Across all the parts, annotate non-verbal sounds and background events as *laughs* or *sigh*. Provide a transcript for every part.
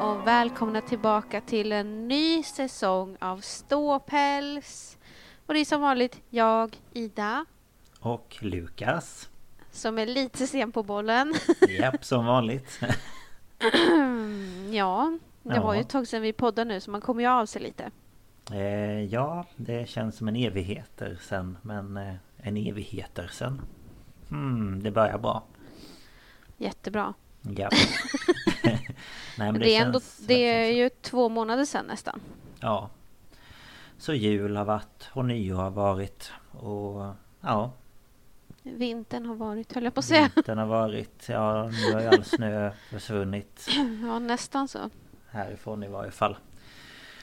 och välkomna tillbaka till en ny säsong av Ståpäls. Och det är som vanligt jag, Ida, Och Lukas. som är lite sen på bollen. *laughs* Japp, som vanligt. *clears throat* ja, det var ju Ja. ett tag sedan vi poddade nu så man kommer ju av sig lite. Eh, ja, det känns som en evigheter sen. Men eh, en evigheter sen. Hmm, det börjar bra. Jättebra. Japp. *laughs* Nej, Det, det, är, ändå, det är ju två månader sedan nästan. Ja. Så jul har varit och nyår har varit. Och ja, Vintern har varit, höll jag på att säga. vintern har varit. Ja, nu har ju all snö *laughs* försvunnit. Ja, nästan så. Härifrån i varje fall.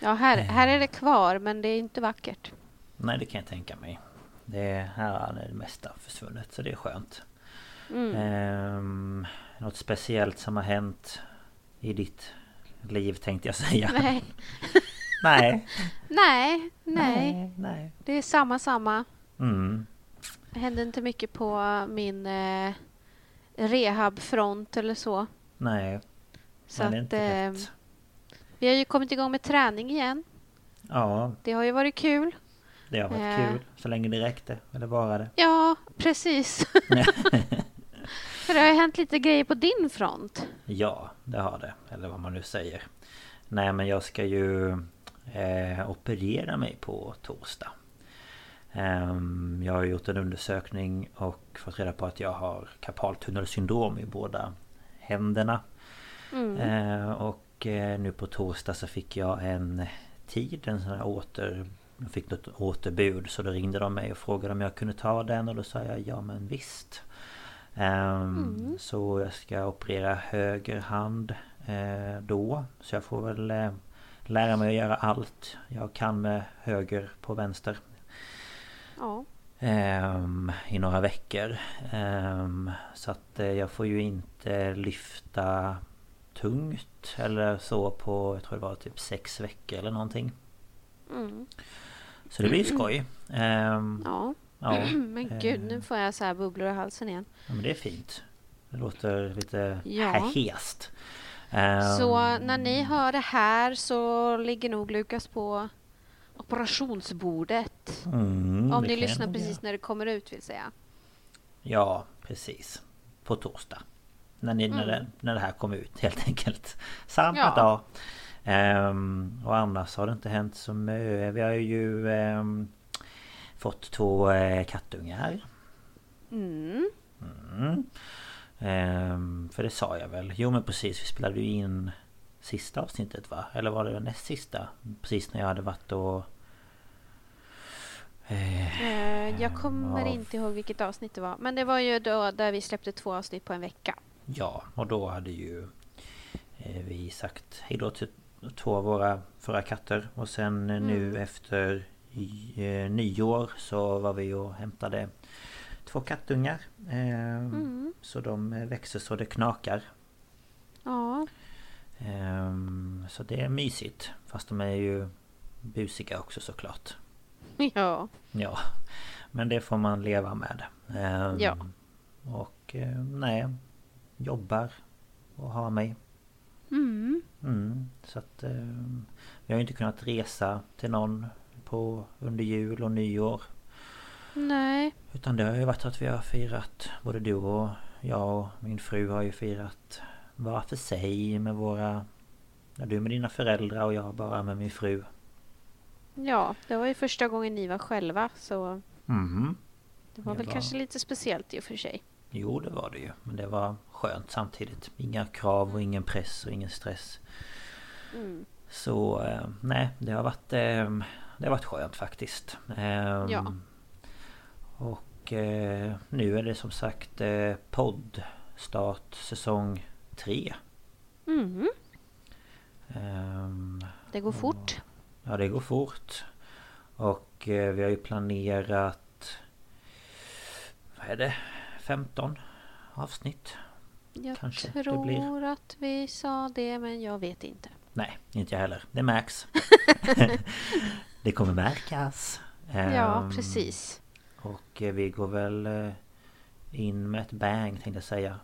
Ja, här, här är det kvar men det är inte vackert. Nej, det kan jag tänka mig. Det här är det mesta försvunnet, så det är skönt. Mm. Ehm, något speciellt som har hänt i ditt liv tänkte jag säga. Nej. *laughs* Nej. nej, nej, Nej. Det är samma, samma. Mm. Det hände inte mycket på min eh, rehabfront eller så. Nej. Så men att, inte eh, vi har ju kommit igång med träning igen. Ja, Det har ju varit kul. det har varit eh. kul. Så länge det räckte. Eller bara det. Ja, precis. *laughs* *laughs* För det har ju hänt lite grejer på din front. Ja, det har det. Eller vad man nu säger. Nej, men jag ska ju eh, operera mig på torsdag. Ehm, jag har gjort en undersökning och fått reda på att jag har karpaltunnelsyndrom i båda händerna. Mm. Eh, och eh, nu på torsdag så fick jag en tid, en sån här åter... Jag fick något återbud så då ringde de mig och frågade om jag kunde ta den och då sa jag ja men visst. Ehm, Så jag ska operera höger hand eh, då. Så jag får väl eh, lära mig att göra allt jag kan med höger på vänster. Ja. Ehm, I några veckor. Ehm, så att eh, jag får ju inte lyfta tungt eller så på, jag tror det var typ sex veckor eller någonting. Mm. Så det blir skoj. Ja. Ja, *clears throat* Men gud, nu får jag så här bubblor i halsen igen. ja, men det är fint. Det låter lite Ja. hest. Ehm, Så när ni hör det här så ligger nog Lukas på operationsbordet. mm, Om ni jag lyssnar precis när det kommer ut vill säga. Ja, precis. På torsdag. När, ni, när, Mm. det, när det här kommer ut helt enkelt. Samma Ja. dag. Ehm, och annars har det inte hänt så mycket. Vi har ju ehm, fått två eh, kattungar. Mm. Mm. Ehm, för det sa jag väl. Jo men precis, vi spelade ju in sista avsnittet va? Eller var det näst sista? Precis när jag hade varit och... Eh, Eh, jag kommer Ja. inte ihåg vilket avsnitt det var. Men det var ju då där vi släppte två avsnitt på en vecka. Ja, och då hade ju eh, vi sagt hejdå till två av våra förra katter. Och sen eh, nu Mm. efter eh, nyår så var vi och hämtade två kattungar. Eh, Mm. Så de eh, växer så det knakar. Ja. Ehm, Så det är mysigt. Fast de är ju busiga också såklart. *laughs* ja. Ja, men det får man leva med. Ehm, Ja. Och eh, nej, jobbar och har mig. Mm. Mm, så att eh, vi har inte kunnat resa till någon på under jul och nyår. Nej. Utan det har ju varit att vi har firat, både du och jag och min fru har ju firat var för sig med våra... Ja, du med dina föräldrar och jag bara med min fru. Ja, det var ju första gången ni var själva så Mhm. det var Det väl var- kanske lite speciellt i och för sig. Jo, det var det ju. Men det var skönt samtidigt. Inga krav och ingen press och ingen stress. Mm. Så eh, nej, det har varit eh, Det har varit skönt faktiskt. Ehm, Ja. Och eh, nu är det som sagt eh, poddstart säsong 3. Mm. Ehm, Det går fort. Ja, det går fort. Och eh, vi har ju planerat... Vad är det? 15 avsnitt? Jag Kanske det tror blir. att vi sa det men jag vet inte. Nej, inte jag heller. Det märks. *laughs* *laughs* det kommer märkas. Ja, Ehm, precis. Och eh, vi går väl eh, in med ett bang tänkte jag säga.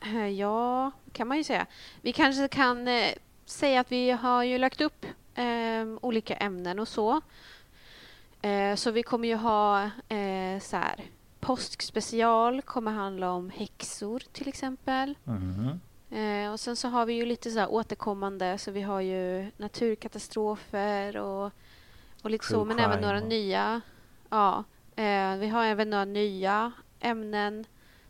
Eh, Ja, kan man ju säga. Vi kanske kan säga att vi har ju lagt upp eh, olika ämnen och så. Så vi kommer ju ha så här. Påskspecial kommer handla om häxor till exempel. Mhm. Eh, och sen så har vi ju lite så här återkommande så vi har ju naturkatastrofer och, och lite True så men även crime några och- nya. Ja, eh, vi har även några nya ämnen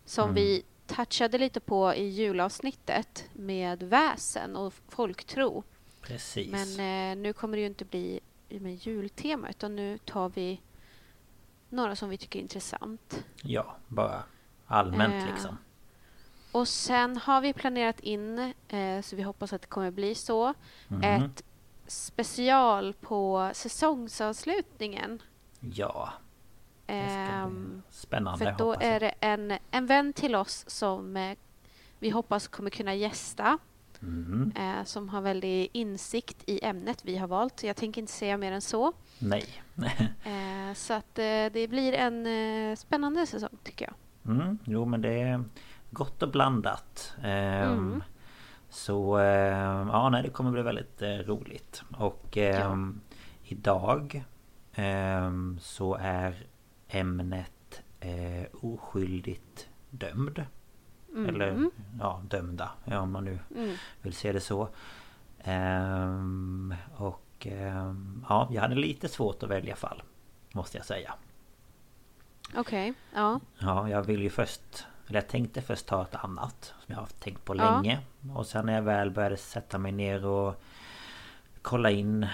som Mm. vi touchade lite på i julavsnittet med väsen och folktro. Precis. Men eh, nu kommer det ju inte bli med jultema utan nu tar vi några som vi tycker är intressant. Ja, bara allmänt Eh, liksom. Och sen har vi planerat in, eh, så vi hoppas att det kommer bli så, Mhm. ett special på säsongsavslutningen. Ja, Ehm, spännande för då är det en, en vän till oss som eh, vi hoppas kommer kunna gästa. Mhm. Eh, som har väldigt insikt i ämnet vi har valt. Jag tänker inte säga mer än så. Nej. *laughs* Eh, så att eh, det blir en eh, spännande säsong tycker jag. Mm, jo men det är gott och blandat. Ehm, Mm. Så ehm, ja, nej, det kommer bli väldigt eh, roligt. Och ehm, idag ehm, så är ämnet eh, oskyldigt dömd. Mm. Eller ja, dömda. Ja, om man nu Mm. vill se det så. Ehm, och ja, jag hade lite svårt att välja fall. Måste jag säga. Okej, ja. Ja, jag vill ju först... Eller jag tänkte först ta ett annat som jag har tänkt på Ja. länge. Och sen när jag väl började sätta mig ner och kolla in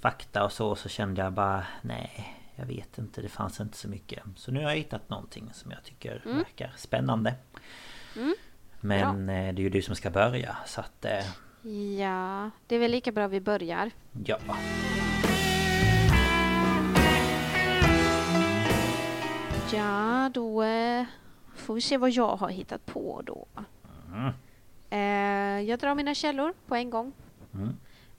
fakta och så, så kände jag bara nej, jag vet inte, det fanns inte så mycket. Så nu har jag hittat någonting som jag tycker Mm. verkar spännande. Mm. Men eh, det är ju du som ska börja, så att eh, Ja, det är väl lika bra vi börjar. ja. Ja, då eh, får vi se vad jag har hittat på då. Mm. Eh, jag drar mina källor på en gång. Mm.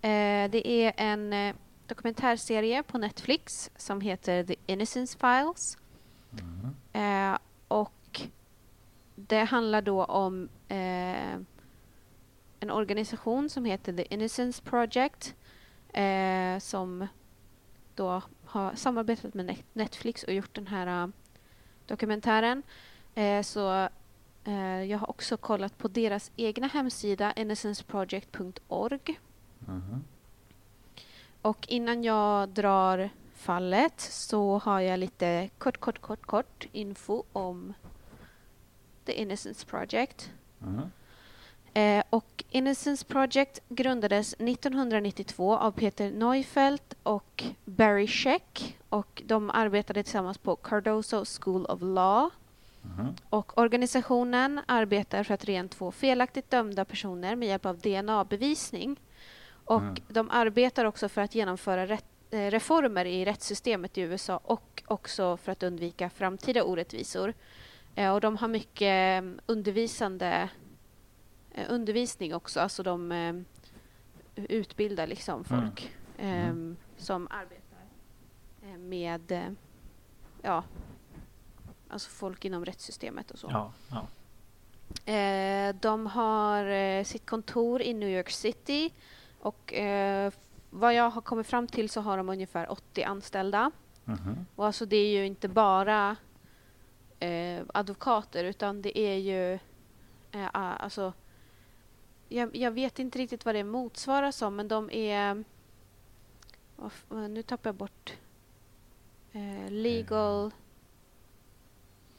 Eh, det är en eh, dokumentärserie på Netflix som heter The Innocence Files. Mm. Eh, och det handlar då om eh, en organisation som heter The Innocence Project eh, som då har samarbetat med Net- Netflix och gjort den här dokumentären. Eh, så eh, jag har också kollat på deras egna hemsida innocenceproject.org. Mhm. Och innan jag drar fallet så har jag lite kort, kort, kort, kort info om The Innocence Project. Mm. Eh, och Innocence Project grundades 1992 av Peter Neufeld och Barry Scheck och de arbetade tillsammans på Cardozo School of Law. Mhm. Och organisationen arbetar för att rent få felaktigt dömda personer med hjälp av DNA-bevisning. Och Mm. de arbetar också för att genomföra rätt, eh, reformer i rättssystemet i USA och också för att undvika framtida orättvisor. Eh, och de har mycket eh, undervisande eh, undervisning också, alltså de utbildar liksom Mm. folk eh, som arbetar med ja, alltså folk inom rättssystemet och så. Ja, ja. Eh, de har eh, sitt kontor i New York City och eh, vad jag har kommit fram till så har de ungefär 80 anställda. Mhm. Och alltså det är ju inte bara eh, advokater utan det är ju eh, alltså jag, jag vet inte riktigt vad det motsvarar som men de är f- nu tappar jag bort eh, legal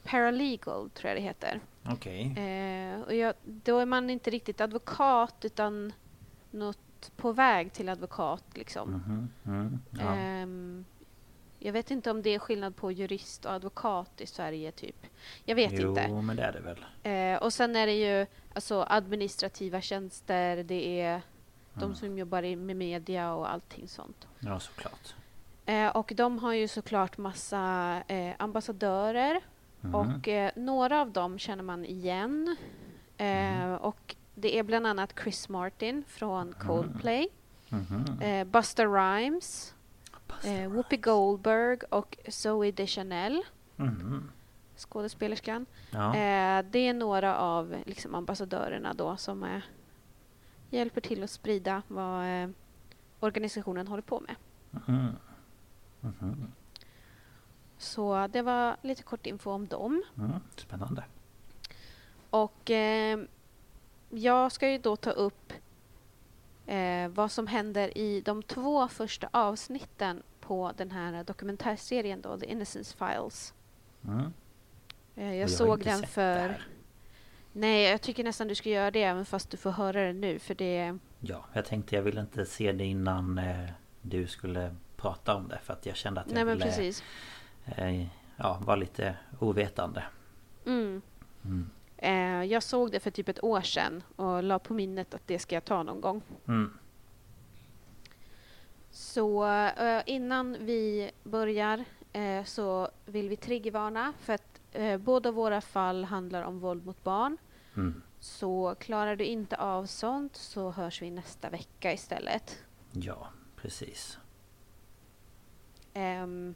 paralegal tror jag det heter. Okej. Eh, och jag, då är man inte riktigt advokat utan något på väg till advokat. Liksom. Mhm. Mm. Ja. Ehm, jag vet inte om det är skillnad på jurist och advokat i Sverige. typ. Jag vet jo, inte. men det är det väl. Eh, och sen är det ju alltså, administrativa tjänster, det är de Mm. som jobbar med media och allting sånt. Ja, såklart. Eh, och de har ju såklart massa eh, ambassadörer Mhm. och eh, några av dem känner man igen. Eh, och det är bland annat Chris Martin från Coldplay, Mhm. eh, Busta Rhymes, Busta eh. Whoopi Goldberg och Zoe Deschanel. Mhm. skådespelerskan. Ja. Eh, det är några av liksom, ambassadörerna då som eh, hjälper till att sprida vad organisationen håller på med. Mhm. Så det var lite kort info om dem. Mm. Spännande. Och eh, jag ska ju då ta upp eh, vad som händer i de två första avsnitten på den här dokumentärserien då, The Innocence Files. Mm. Eh, jag har såg den för... Nej, jag tycker nästan du ska göra det även fast du får höra det nu för det... Ja, jag tänkte jag ville inte se det innan eh, du skulle prata om det för att jag kände att jag Nej men ville precis. Eh, ja, vara lite ovetande. Mm. Mm. Eh, jag såg det för typ ett år sedan och la på minnet att det ska jag ta någon gång. Mm. Så eh, innan vi börjar eh, så vill vi triggervarna för att båda våra fall handlar om våld mot barn. Mm. Så klarar du inte av sånt så hörs vi nästa vecka istället. Ja, precis. Ehm,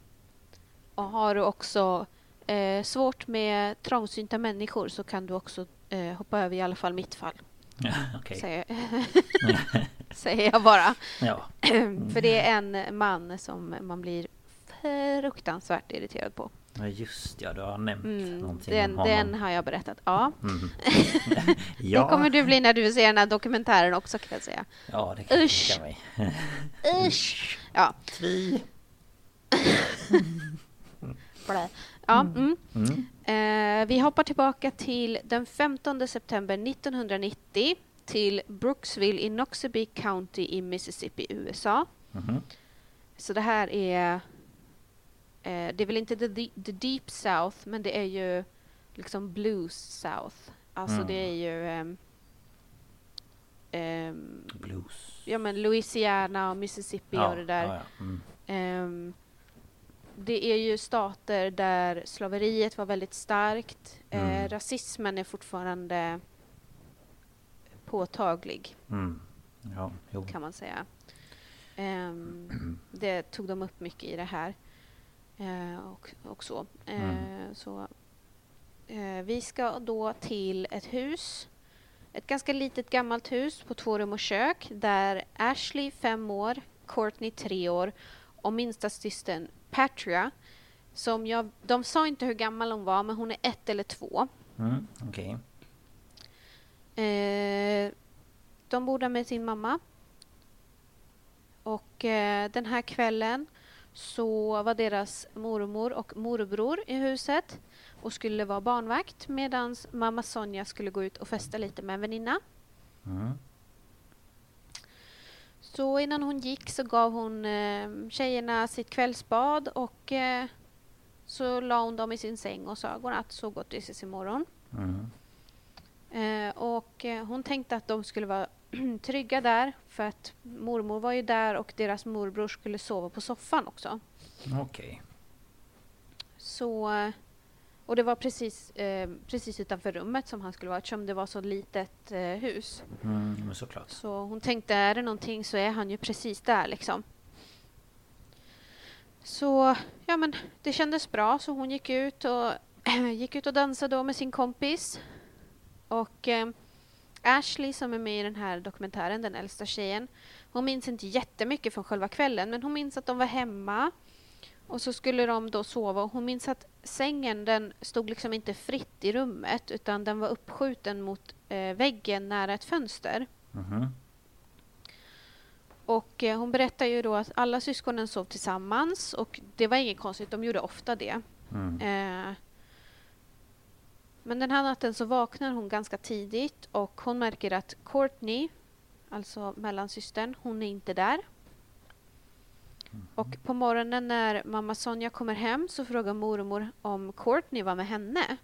och har du också eh, svårt med trångsynta människor så kan du också eh, hoppa över i alla fall mitt fall. Okej. Säger, *laughs* säger jag bara. Ja. *clears throat* För det är en man som man blir fruktansvärt irriterad på. ja, just ja. Du har nämnt Mm, någonting den, om honom. den har jag berättat. Ja. Mm. *laughs* Det ja. kommer du bli när du ser den här dokumentären också kan jag säga. ja, det kan jag Usch. tänka mig. *laughs* Usch! Ja. Tvi. Blä. ja mm. Mm. Eh, vi hoppar tillbaka till den 15 september 1990 till Brooksville i Noxubee County i Mississippi, USA. Mhm. Så det här är... Eh, det är väl inte the, the Deep South, men det är ju liksom Blues South. Alltså Mm. det är ju... ehm, ehm, Blues. ja men Louisiana och Mississippi och det där. Ja, ja. Mm. Det är ju stater där slaveriet var väldigt starkt. Mm. Eh, rasismen är fortfarande påtaglig, Mm. Ja, kan man säga. Ehm, *clears throat* det tog de upp mycket i det här. Eh, och, och så. Eh, Mm. så eh, vi ska då till ett hus. Ett ganska litet gammalt hus på två rum och kök där Ashley, fem år, Courtney, tre år och minsta systern Patria som jag, de sa inte hur gammal hon var, men hon är ett eller två. Mm. Okej. Eh, de bor där med sin mamma. Och eh, den här kvällen så var deras mormor och morbror i huset och skulle vara barnvakt medan mamma Sonja skulle gå ut och festa lite med en väninna. Mm. Så innan hon gick så gav hon eh, tjejerna sitt kvällsbad och eh, så la hon dem i sin säng och sa godnatt, så gott, vi ses imorgon. Mm. Eh, och eh, hon tänkte att de skulle vara *clears throat* trygga där för att mormor var ju där och deras morbror skulle sova på soffan också. Okej. Så, eh, och det var precis, eh, precis utanför rummet som han skulle vara eftersom det var så litet eh, hus. Mm. Så hon tänkte, är det någonting så är han ju precis där liksom. Så, ja men det kändes bra så hon gick ut och *clears throat* gick ut och dansade då med sin kompis. Och eh, Ashley som är med i den här dokumentären, den äldsta tjejen, hon minns inte jättemycket från själva kvällen men hon minns att de var hemma och så skulle de då sova och hon minns att sängen den stod liksom inte fritt i rummet utan den var uppskjuten mot eh, väggen nära ett fönster. Mhm. Och eh, hon berättar ju då att alla syskonen sov tillsammans och det var inget konstigt, de gjorde ofta det. Mm. Eh, men den här natten så vaknar hon ganska tidigt och hon märker att Courtney, alltså mellansystern, hon är inte där. Och på morgonen när mamma Sonja kommer hem så frågar mormor om Courtney var med henne.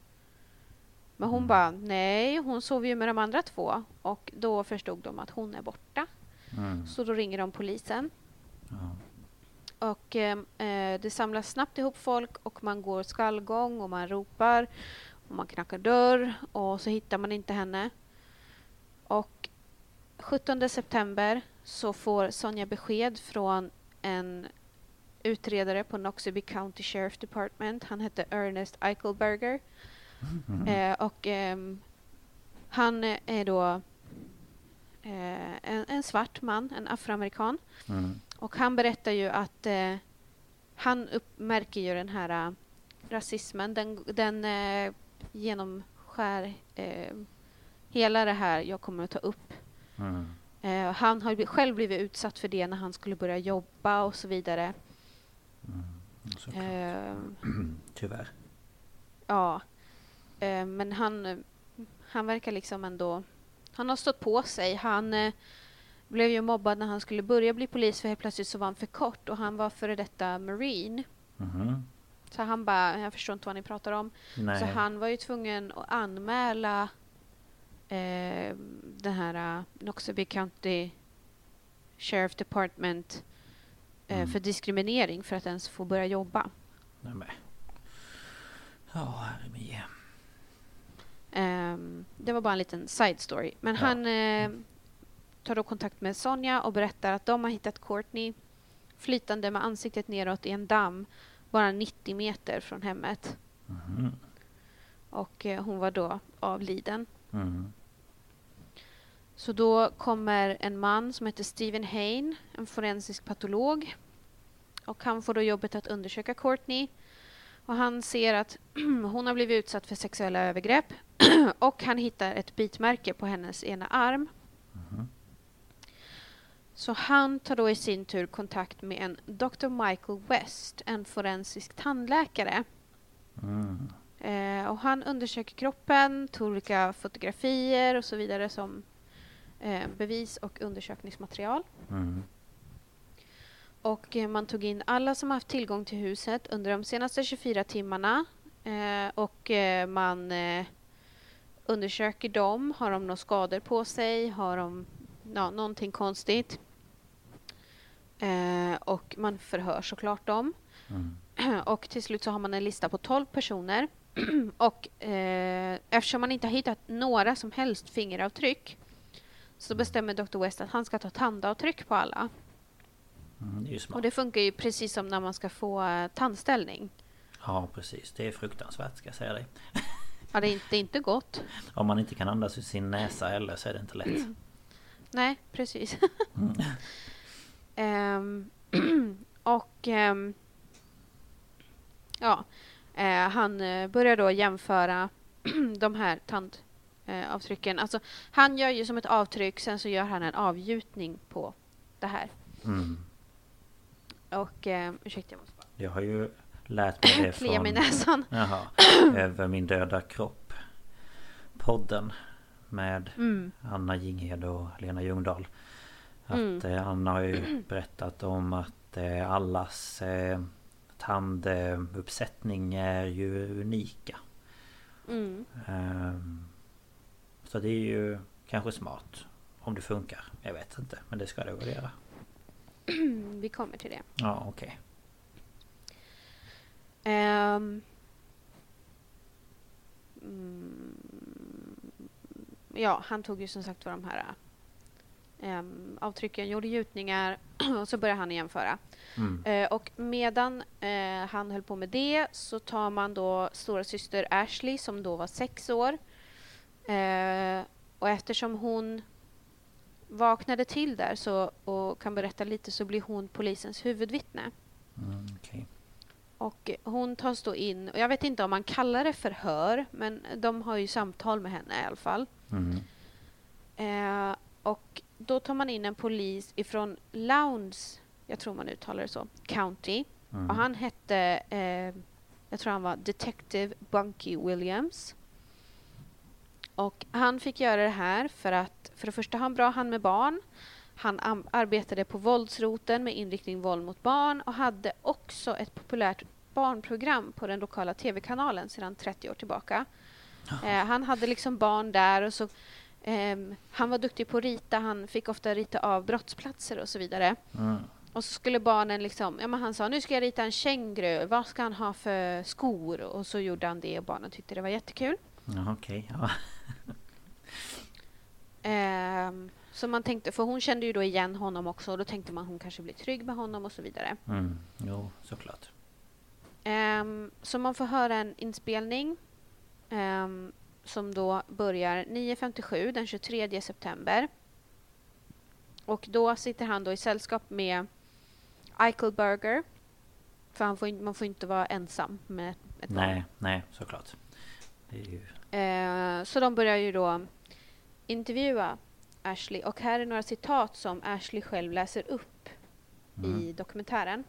Men hon Mm. bara nej, hon sov ju med de andra två. Och då förstod de att hon är borta. Mm. Så då ringer de polisen. Ja. Och eh, eh, det samlas snabbt ihop folk och man går skallgång och man ropar och man knackar dörr och så hittar man inte henne. Och 17 september så får Sonja besked från en utredare på Noxubee County Sheriff Department. Han hette Ernest Eichelberger. Mm. Eh, och ehm, han är då eh, en, en svart man, en afroamerikan. Mm. Och han berättar ju att eh, han uppmärker ju den här eh, rasismen. Den, den eh, genomskär eh, hela det här jag kommer att ta upp. Mm. Eh, han har själv blivit utsatt för det när han skulle börja jobba och så vidare. Mm. Eh, Tyvärr. ja, eh, men han, han verkar liksom ändå... Han har stått på sig. Han eh, blev ju mobbad när han skulle börja bli polis för helt plötsligt så var han för kort och han var före detta marine. Mhm. Så han bara, jag förstår inte vad ni pratar om. Nej. Så han var ju tvungen att anmäla eh, den här uh, Noxubee County Sheriff Department eh, Mm. för diskriminering för att ens få börja jobba. Nej, men. Ja, herre min. Ehm, det var bara en liten side story. Men Ja. han eh, tar då kontakt med Sonja och berättar att de har hittat Courtney flytande med ansiktet neråt i en damm bara 90 meter från hemmet. Mhm. Och eh, hon var då avliden. Mm. Så då kommer en man som heter Stephen Hain, en forensisk patolog. Och han får då jobbet att undersöka Courtney. Och han ser att *clears throat* hon har blivit utsatt för sexuella övergrepp. *clears throat* och han hittar ett bitmärke på hennes ena arm. Mhm. Så han tar då i sin tur kontakt med en Dr. Michael West, en forensisk tandläkare. Mm. Eh, och han undersöker kroppen, tog olika fotografier och så vidare som eh, bevis och undersökningsmaterial. Mm. Och eh, man tog in alla som haft tillgång till huset under de senaste 24 timmarna. Eh, och eh, man eh, undersöker dem. Har de några skador på sig? Har de ja, någonting konstigt? Eh, och man förhör såklart dem. Mm. *clears throat* Och till slut så har man en lista på 12 personer. *clears throat* och eh, eftersom man inte har hittat några som helst fingeravtryck så bestämmer Dr. West att han ska ta tandavtryck på alla. Mm. Det. Och det funkar ju precis som när man ska få eh, tandställning. Ja, precis. Det är fruktansvärt ska jag säga dig. *laughs* Ja, det är inte, det är inte gott. Om man inte kan andas ur sin näsa heller så är det inte lätt. Nej, precis. *laughs* Mm. *laughs* Ehm, *clears throat* och ehm, ja, eh, han eh, börjar då jämföra *clears throat* de här tandavtrycken. Alltså, han gör ju som ett avtryck, sen så gör han en avgjutning på det här. Mm. Och eh, ursäkta, jag måste bara Jag har ju lärt mig det *laughs* från... näsan. *laughs* Jaha. *clears throat* Över min döda kropp. Podden. Med Mm. Anna Jinghede och Lena Ljungdahl. Att Mm. eh, Anna har ju *clears throat* berättat om att eh, allas eh, tanduppsättning är ju unika. Mm. Ehm, så det är ju kanske smart. Om det funkar. Jag vet inte. Men det ska det väl göra. *clears throat* Vi kommer till det. Ja okej. Ehm. mm, ja, han tog ju som sagt var de här ehm, avtrycken, gjorde gjutningar *clears throat* och så började han jämföra. Mm. Eh, och medan eh, han höll på med det så tar man då stora syster Ashley som då var sex år. Eh, och eftersom hon vaknade till där så, och kan berätta lite så blir hon polisens huvudvittne. Mm, okej. Och hon tas då in, och jag vet inte om man kallar det förhör, men de har ju samtal med henne i alla fall. Mm. Eh, och då tar man in en polis ifrån Lowndes, jag tror man uttalar det så, County. Mm. Och han hette, eh, jag tror han var Detective Bunky Williams. Och han fick göra det här för att, för det första har han bra hand med barn. Han arbetade på våldsroten med inriktning våld mot barn och hade också ett populärt barnprogram på den lokala tv-kanalen sedan 30 år tillbaka. Eh, han hade liksom barn där och så ehm, han var duktig på att rita, han fick ofta rita av brottsplatser och så vidare. Mm. Och så skulle barnen liksom, ja men han sa nu ska jag rita en känguru, vad ska han ha för skor? Och så gjorde han det och barnen tyckte det var jättekul. Ja, okej. Ja. *laughs* Ehm, Så man tänkte, för hon kände ju då igen honom också och då tänkte man hon kanske blir trygg med honom och så vidare. Mm. Jo, såklart. Ehm, så man får höra en inspelning ehm, som då börjar 9.57 den 23 september. Och då sitter han då i sällskap med Eichelberger. För han får, man får inte vara ensam med ett barn. Nej, nej, såklart. Ju... Eh, så de börjar ju då intervjua Ashley och här är några citat som Ashley själv läser upp Mm. i dokumentären.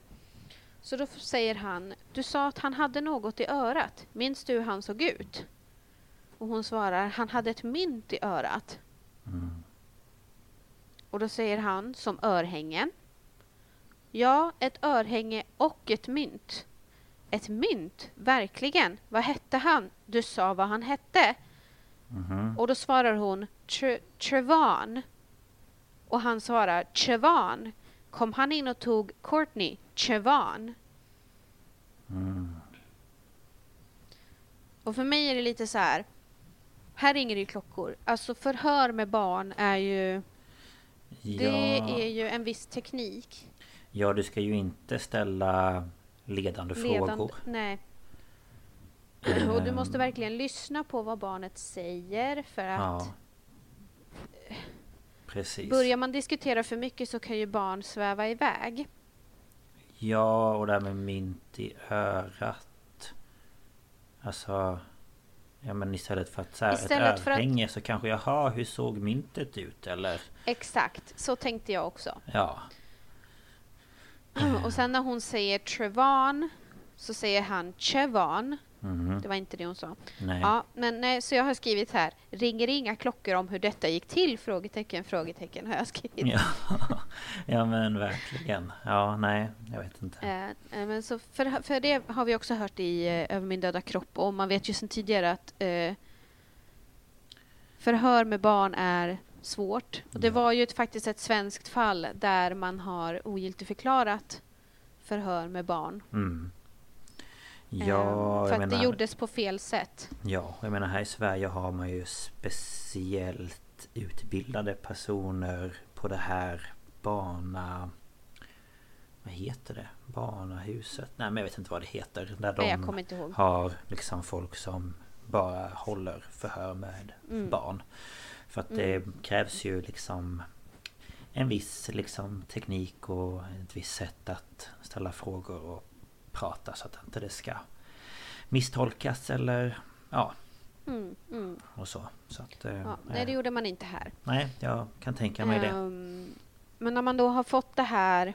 Så då säger han, du sa att han hade något i örat. Minns du hur han såg ut? Och hon svarar, han hade ett mynt i örat. Mm. Och då säger han, som örhänge. Ja, ett örhänge och ett mynt. Ett mynt? Verkligen? Vad hette han? Du sa vad han hette. Mhm. Och då svarar hon "Tre- Trevan. Och han svarar Chevan. Kom han in och tog Courtney? Chevan. Mm. Och för mig är det lite så här. Här ringer det klockor. Alltså förhör med barn är ju... Det Ja, är ju en viss teknik. ja, du ska ju inte ställa ledande frågor. Nej. *clears throat* Och du måste verkligen lyssna på vad barnet säger för att Ja. Precis. börjar man diskutera för mycket så kan ju barn sväva iväg. Ja, och det här med mynt i örat. Alltså... Ja men istället för att så här, Istället ett för att- örhänge så kanske jaha, hur såg myntet ut eller? Exakt, så tänkte jag också. Ja. Och sen när hon säger Trevan så säger han Chevan. Mhm. Det var inte det hon sa. Nej. Ja, men nej, så jag har skrivit här. Ringer inga klockor om hur detta gick till? Frågetecken, frågetecken har jag skrivit. Ja. *laughs* ja men verkligen. Ja, nej, jag vet inte. Eh, men så för, för det har vi också hört i eh, Över min döda kropp och man vet ju sedan tidigare att eh, förhör med barn är svårt. Och det Ja. var ju ett, faktiskt ett svenskt fall där man har ogiltigförklarat förhör med barn. Mm. Eh, Ja, för att det menar... gjordes på fel sätt. Ja, jag menar här i Sverige har man ju speciellt utbildade personer på det här bana... Vad heter det? Barnahuset? Nej men jag vet inte vad det heter. Där Nej, de ihåg. har liksom folk som bara håller förhör med Mm. barn. För att det krävs ju liksom en viss liksom teknik och ett visst sätt att ställa frågor och prata så att inte det ska misstolkas eller ja Mm, mm. och så. så att, eh, Ja, nej, det eh, gjorde man inte här. nej, jag kan tänka mig det. Ehm, Men när man då har fått det här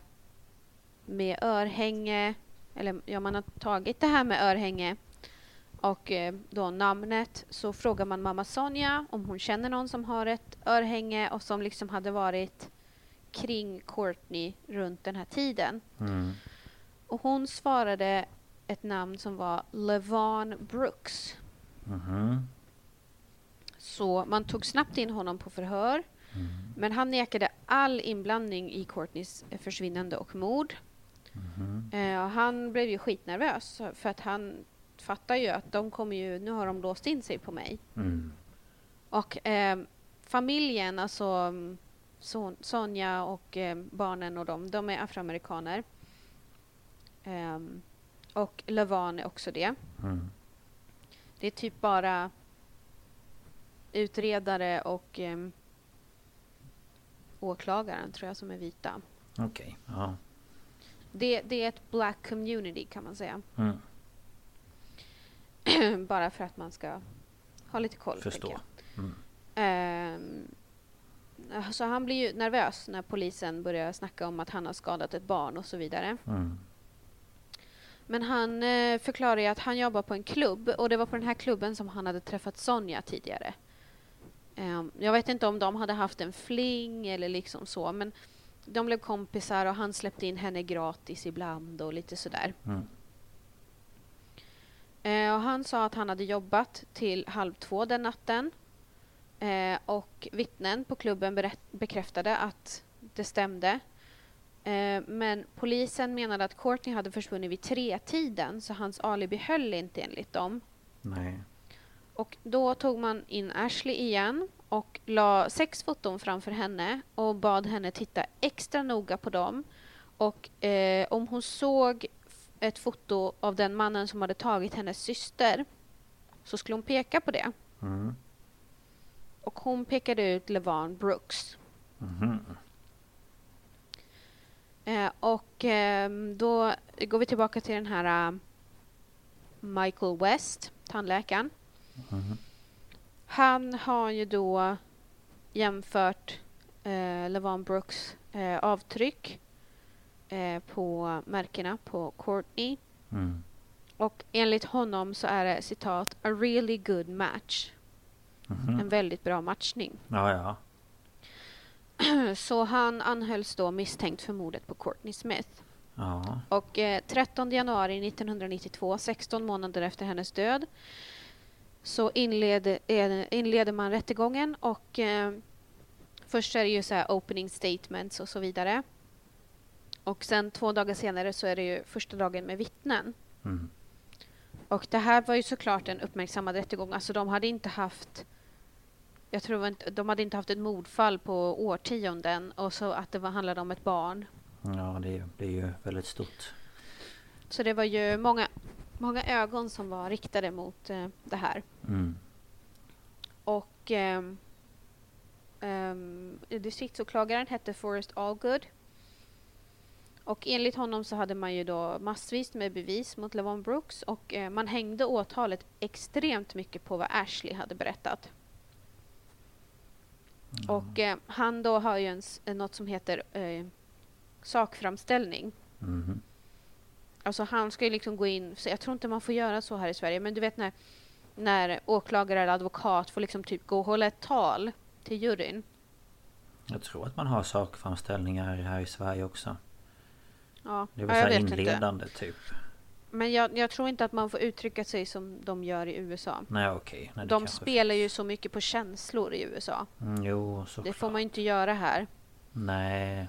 med örhänge, eller ja, man har tagit det här med örhänge och eh, då namnet så frågar man mamma Sonja om hon känner någon som har ett örhänge och som liksom hade varit kring Courtney runt den här tiden. Mm. Och hon svarade ett namn som var Levan Brooks. Mhm. Så man tog snabbt in honom på förhör. Mm. Men han nekade all inblandning i Courtneys försvinnande och mord. Mhm. Eh, och han blev ju skitnervös för att han fattar ju att de kommer ju, nu har de låst in sig på mig. Mm. Och eh, familjen, alltså son, Sonja och eh, barnen och dem, de är afroamerikaner. Ehm, och Levan är också det. Mm. Det är typ bara utredare och ehm, åklagaren tror jag som är vita. Okej, ja. Det, det är ett black community kan man säga. Mm. *clears throat* Bara för att man ska ha lite koll. Förstå. Mm. Ehm, så han blir ju nervös när polisen börjar snacka om att han har skadat ett barn och så vidare. Mm. Men han eh, förklarar ju att han jobbar på en klubb och det var på den här klubben som han hade träffat Sonja tidigare. Ehm, jag vet inte om de hade haft en fling eller liksom så men de blev kompisar och han släppte in henne gratis ibland och lite sådär. Mm. Eh, och han sa att han hade jobbat till halv två den natten. Eh, och vittnen på klubben bekräftade att det stämde. Eh, men polisen menade att Courtney hade försvunnit vid tre-tiden så hans alibi höll inte enligt dem. Nej. Och då tog man in Ashley igen och la sex foton framför henne och bad henne titta extra noga på dem. Och eh, om hon såg ett foto av den mannen som hade tagit hennes syster så skulle hon peka på det. Mm. Och hon pekade ut LeVon Brooks. Mhm. Eh, och eh, då går vi tillbaka till den här eh, Michael West, tandläkaren. Mhm. Han har ju då jämfört eh, LeVon Brooks eh, avtryck eh, på märkena på Courtney. Mm. Och enligt honom så är det citat a really good match. Mhm. En väldigt bra matchning. *clears throat* Ja, ja. Så han anhölls då misstänkt för mordet på Courtney Smith. Ja. Och eh, 13 januari 1992, 16 månader efter hennes död, så inleder, eh, inleder man rättegången och eh, först är det ju så opening statements och så vidare. Och sen två dagar senare så är det ju första dagen med vittnen. Mm. Och det här var ju såklart en uppmärksammad rättegång. Alltså de hade inte haft jag tror inte, de hade inte haft ett mordfall på årtionden och så att det var, handlade om ett barn. Ja, det är, det är ju väldigt stort. Så det var ju många, många ögon som var riktade mot eh, det här. Mm. Och ehm, ehm, distriktsåklagaren hette Forrest Allgood. Och enligt honom så hade man ju då massvis med bevis mot Levon Brooks och eh, man hängde åtalet extremt mycket på vad Ashley hade berättat. Och eh, han då har ju en, eh, något som heter eh, sakframställning. Mhm. Alltså han ska ju liksom gå in, så jag tror inte man får göra så här i Sverige, men du vet när, när åklagare eller advokat får liksom typ gå och hålla ett tal till juryn. Jag tror att man har sakframställningar här i Sverige också. Ja, Det är ja, så vet inte. inledande typ. Men jag, jag tror inte att man får uttrycka sig som de gör i USA. Nej okej. Det De spelar ju finns. så mycket på känslor i USA. Mm, jo, såklart. Det får man ju inte göra här. Nej.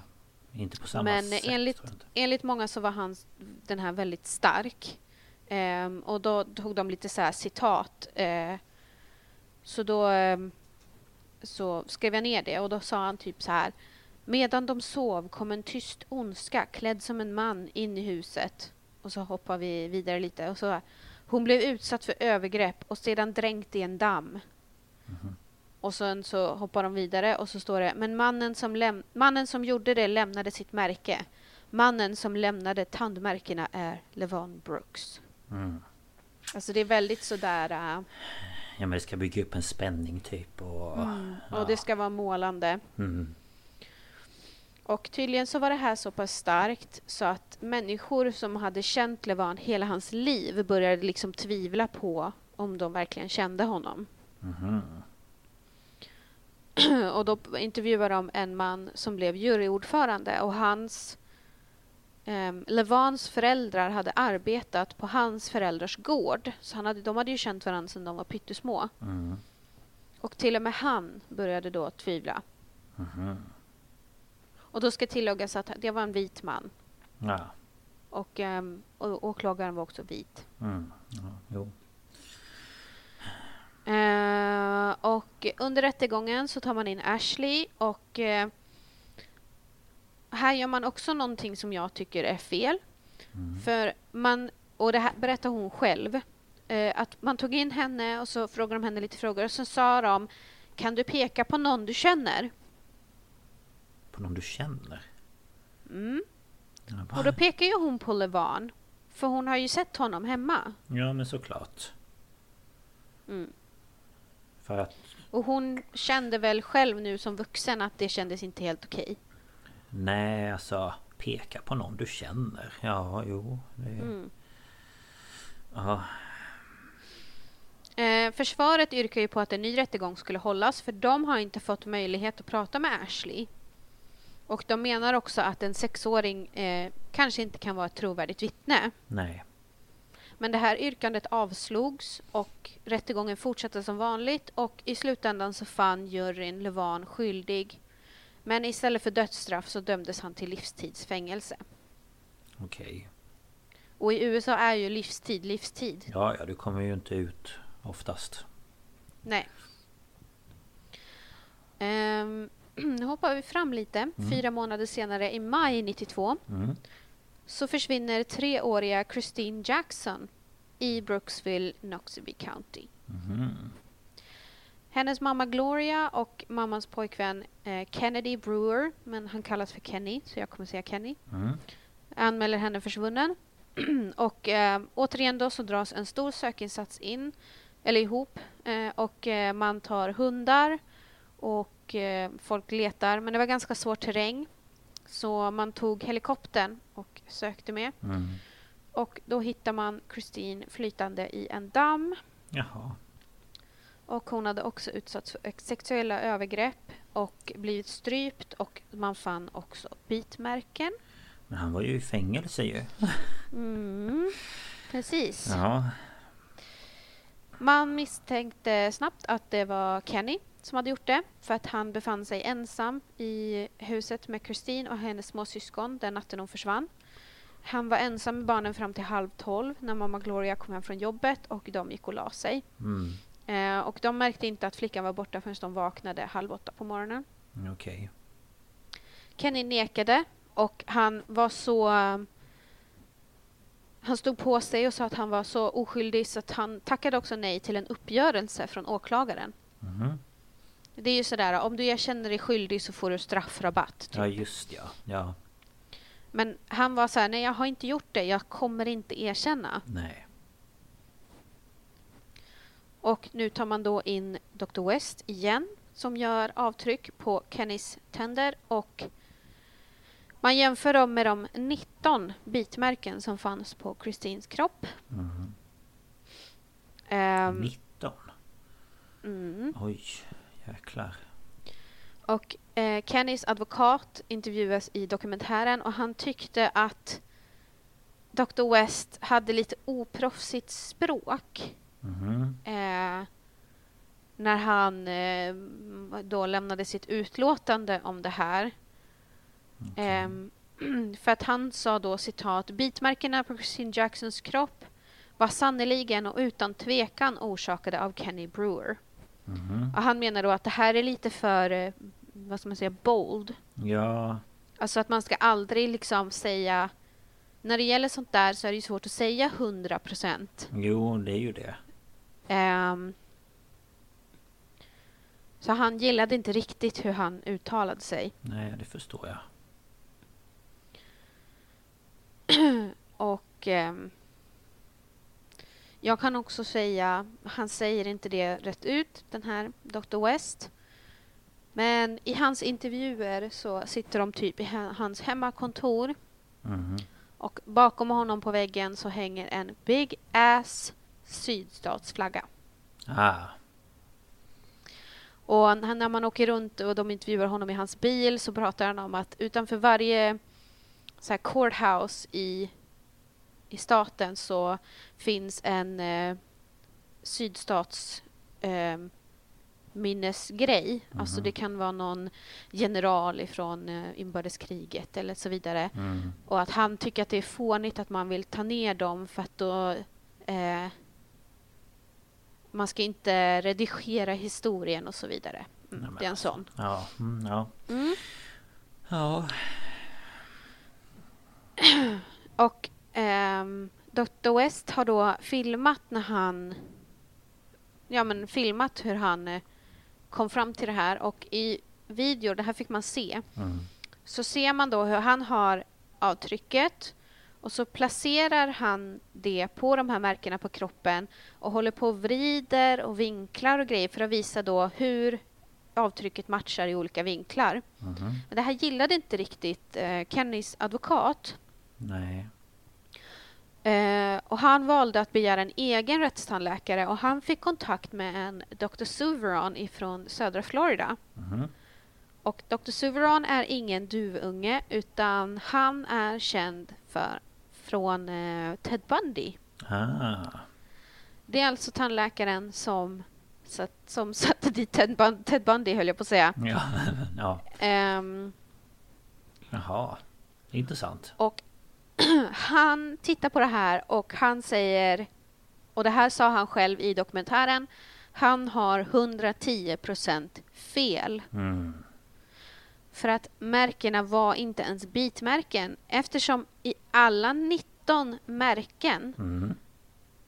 Inte på samma Men sätt. enligt- tror jag inte. Enligt många så var han den här väldigt stark. Ehm, och då tog de lite så här citat. Eh, så då ehm, så skrev jag ner det och då sa han typ så här. Medan de sov kom en tyst ondska klädd som en man in i huset. Och så hoppar vi vidare lite. Och så Hon blev utsatt för övergrepp och sedan dränkt i en damm. Mhm. Och sen så hoppar de vidare och så står det Men mannen som, mannen som gjorde det lämnade sitt märke. Mannen som lämnade tandmärkena är Levon Brooks. Mm. Alltså det är väldigt sådär... äh, Ja men det ska bygga upp en spänning typ och... och det ska vara målande. Mm. Och tydligen så var det här så pass starkt så att människor som hade känt Levon hela hans liv började liksom tvivla på om de verkligen kände honom. Mhm. och då intervjuade de en man som blev juryordförande och hans um, Levans föräldrar hade arbetat på hans föräldrars gård. Så han hade, de hade ju känt varandra sedan de var pyttesmå. Mm. Och till och med han började då tvivla. Mhm. Och då ska tilläggas att det var en vit man. Ja. Och, um, och åklagaren var också vit. Mm. ja. Eh, och under rättegången så tar man in Ashley och eh, här gör man också någonting som jag tycker är fel. Mm. För man, och det här berättar hon själv, eh, att man tog in henne och så frågade de henne lite frågor och så sa de Kan du peka på någon du känner? På någon du känner? Mm. Ja, Och då pekar ju hon på Levan. För hon har ju sett honom hemma. Ja men såklart. Mm. För att... Och hon kände väl själv nu som vuxen att det kändes inte helt okej. Nej alltså peka på någon du känner. Ja jo. Det... Mm. Ja. Eh, försvaret yrkar ju på att en ny rättegång skulle hållas för de har inte fått möjlighet att prata med Ashley. Och de menar också att en sexåring eh, kanske inte kan vara ett trovärdigt vittne. Nej. Men det här yrkandet avslogs och rättegången fortsatte som vanligt och i slutändan så fann juryn Levan skyldig. Men istället för dödsstraff så dömdes han till livstidsfängelse. Okej. Och i USA är ju livstid livstid. Ja ja du kommer ju inte ut oftast. Nej. Ehm, nu hoppar vi fram lite. Fyra månader senare, i maj 92, Mm. så försvinner treåriga Christine Jackson i Brooksville, Noxubee County. Mhm. Hennes mamma Gloria och mammans pojkvän eh, Kennedy Brewer, men han kallas för Kenny, så jag kommer säga Kenny, Mm. anmäler henne försvunnen. *clears throat* och eh, återigen då så dras en stor sökinsats in, eller ihop, eh, och eh, man tar hundar och eh, folk letar, men det var ganska svår terräng. Så man tog helikoptern och sökte med. Mm. Och då hittar man Christine flytande i en damm. Jaha. Och hon hade också utsatts för sexuella övergrepp och blivit strypt och man fann också bitmärken. Men han var ju i fängelse ju. Mm, precis. Ja. Man misstänkte snabbt att det var Kenny som hade gjort det för att han befann sig ensam i huset med Christine och hennes små syskon den natten hon försvann. Han var ensam med barnen fram till halv tolv när mamma Gloria kom hem från jobbet och de gick och la sig. Mm. Eh, och de märkte inte att flickan var borta förrän de vaknade halv åtta på morgonen. Okej. Kenny nekade och han var så... Han stod på sig och sa att han var så oskyldig så att han tackade också nej till en uppgörelse från åklagaren. Mhm. Det är ju sådär, om du erkänner dig skyldig så får du straffrabatt. Typ. Ja just ja. Ja. Men han var så här, nej jag har inte gjort det, jag kommer inte erkänna. Nej. Och nu tar man då in Dr. West igen som gör avtryck på Kennys tänder och man jämför dem med de 19 bitmärken som fanns på Christines kropp. Mhm. Ehm, 19. mm. Oj. Jäklar. Och eh, Kennys advokat intervjuas i dokumentären och han tyckte att Dr. West hade lite oproffsigt språk. Mhm. eh, när han eh, då lämnade sitt utlåtande om det här. Okej. Ehm, *clears throat* för att han sa då citat bitmärkena på Christine Jacksons kropp var sannoliken och utan tvekan orsakade av Kenny Brewer. Mhm. Och han menar då att det här är lite för, eh, vad ska man säga, bold. Ja. Alltså att man ska aldrig liksom säga när det gäller sånt där så är det ju svårt att säga 100 procent. Jo det är ju det. Ehm, så han gillade inte riktigt hur han uttalade sig. Nej det förstår jag. *clears throat* Och ehm, jag kan också säga, han säger inte det rätt ut, den här Dr. West. Men i hans intervjuer så sitter de typ i hans hemmakontor Mhm. och bakom honom på väggen så hänger en Big Ass sydstatsflagga. Ah. Och när när man åker runt och de intervjuar honom i hans bil så pratar han om att utanför varje så här courthouse i, i staten så finns en eh, sydstats eh, minnesgrej. Alltså Mhm. det kan vara någon general ifrån eh, inbördeskriget eller så vidare. Mm. Och att han tycker att det är fånigt att man vill ta ner dem för att då eh, man ska inte redigera historien och så vidare. Mm, Nej, det är en alltså. sån. Ja. Mm, ja. Mm. Ja. *clears throat* Och ehm, Dr. West har då filmat när han ja men filmat hur han eh, kom fram till det här och i video, det här fick man se, Mm. så ser man då hur han har avtrycket och så placerar han det på de här märkena på kroppen och håller på och vrider och vinklar och grejer för att visa då hur avtrycket matchar i olika vinklar. Mhm. Men det här gillade inte riktigt eh, Kennys advokat. Nej. Eh, och han valde att begära en egen rättstandläkare och han fick kontakt med en Dr. Suveron ifrån södra Florida. Mhm. Och Dr. Suveron är ingen duvunge utan han är känd för, från eh, Ted Bundy. Ah. Det är alltså tandläkaren som, satt, som *laughs* satte dit Ted, Bun- Ted Bundy, höll jag på att säga. Ja. *laughs* ja. Ehm, Jaha. Intressant. och *clears throat* han tittar på det här och han säger, och det här sa han själv i dokumentären, Han har 110 procent fel. Mm. För att märkena var inte ens bitmärken eftersom i alla 19 märken Mm.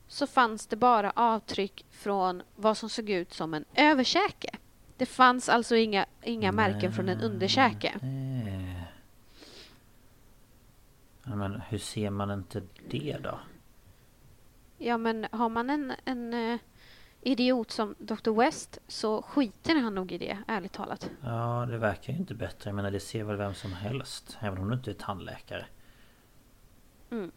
så fanns det bara avtryck från vad som såg ut som en överkäke. Det fanns alltså inga, inga märken från en underkäke. Eh. Ja, men hur ser man inte det då? Ja, men har man en, en eh, idiot som Dr. West så skiter han nog i det, ärligt talat. Ja, det verkar ju inte bättre. Jag menar, det ser väl vem som helst. Även om du inte är tandläkare. Mm.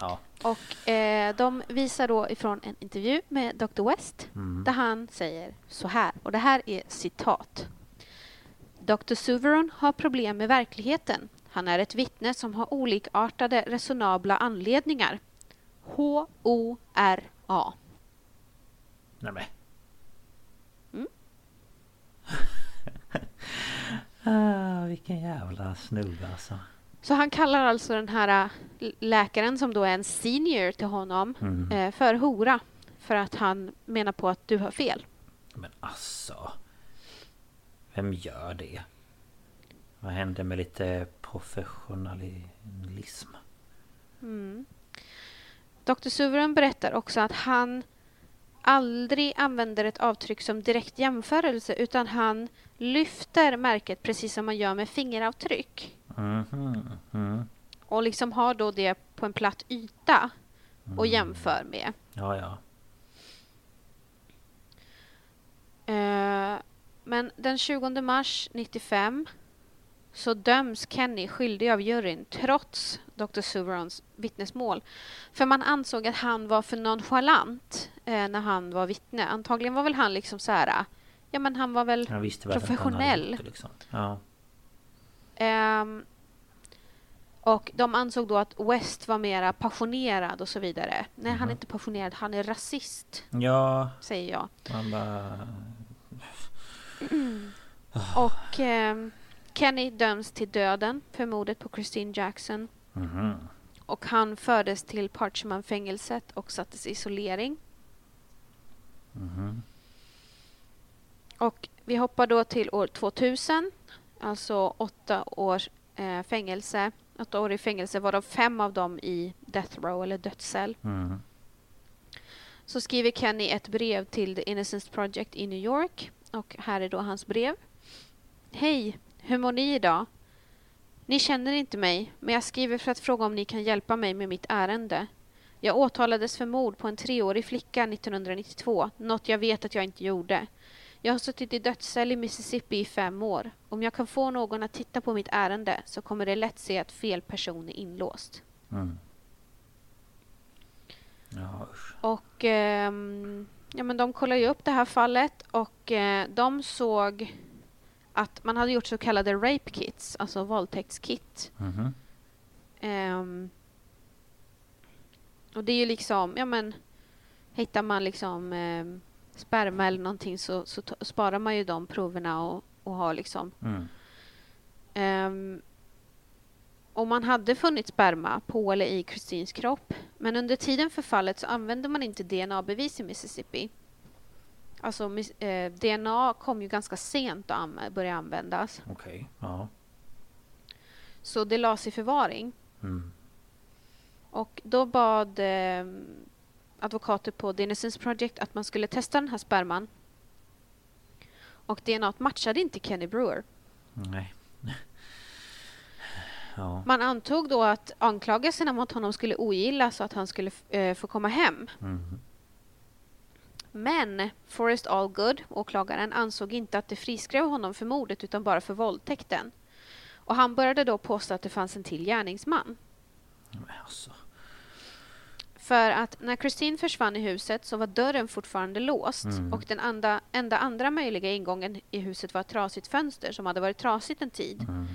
Ja. Och eh, de visar då ifrån en intervju med Dr. West Mm. där han säger så här, och det här är citat. Dr. Suveron har problem med verkligheten. Han är ett vittne som har olikartade resonabla anledningar. H-O-R-A. Nej men. Mm. *laughs* ah, vilken jävla snubbe alltså. Så han kallar alltså den här äh, läkaren som då är en senior till honom Mm. eh, för hora. För att han menar på att du har fel. Men alltså. Vem gör det? Vad händer med lite professionalism? Mm. Dr. Suveron berättar också att han aldrig använder ett avtryck som direkt jämförelse utan han lyfter märket precis som man gör med fingeravtryck Mhm. Mm. och liksom har då det på en platt yta och Mm. jämför med. Ja, ja. Eh, Men den 20 mars 95 så döms Kenny skyldig av juryn trots Dr. Suverons vittnesmål. För man ansåg att han var för nonchalant eh, när han var vittne. Antagligen var väl han liksom så här... Ja, men han var väl... Han Professionell. det, liksom. Ja. ehm, och de ansåg då att West var mera passionerad och så vidare. Nej, han är Mhm. inte passionerad. Han är rasist, Ja, säger jag. man bara... Och ehm, Kenny döms till döden för mordet på Christine Jackson. Mhm. Och han fördes till Parchman-fängelset och sattes i isolering. Mhm. Och vi hoppar då till år 2000, alltså åtta år eh, fängelse. Åtta år i fängelse, varav fem av dem i death row eller dödscell. Mhm. Så skriver Kenny ett brev till The Innocence Project i New York. Och här är då hans brev. Hej, hur mår ni idag? Ni känner inte mig, men jag skriver för att fråga om ni kan hjälpa mig med mitt ärende. Jag åtalades för mord på en treårig flicka 1992, något jag vet att jag inte gjorde. Jag har suttit i dödscell i Mississippi i fem år. Om jag kan få någon att titta på mitt ärende så kommer det lätt se att fel person är inlåst. Mm. Ja. Och ehm, ja, men de kollade ju upp det här fallet och eh, de såg att man hade gjort så kallade rape kits, alltså våldtäktskit. Mhm. Ehm, och det är ju liksom, ja men hittar man liksom ehm, sperma eller någonting så, så sparar man ju de proverna och, och har liksom Mm. Um, och man hade funnit sperma på eller i Christines kropp. Men under tiden för fallet så använde man inte DNA-bevis i Mississippi. Alltså eh, DNA kom ju ganska sent att anv- börja användas. Okej. Ja. Så det lades i förvaring. Mm. Och då bad eh, advokater på The Innocence Project att man skulle testa den här sperman. Och DNA matchade inte Kenny Brewer. Nej. *laughs* Ja. Man antog då att anklagelserna mot honom skulle ogillas så att han skulle eh, få komma hem. Mhm. Men Forrest Allgood, åklagaren, ansåg inte att det friskrev honom för mordet utan bara för våldtäkten. Och han började då påstå att det fanns en till gärningsman. Alltså. För att när Christine försvann i huset så var dörren fortfarande låst Mm. och den enda, enda andra möjliga ingången i huset var ett trasigt fönster som hade varit trasigt en tid. Mm.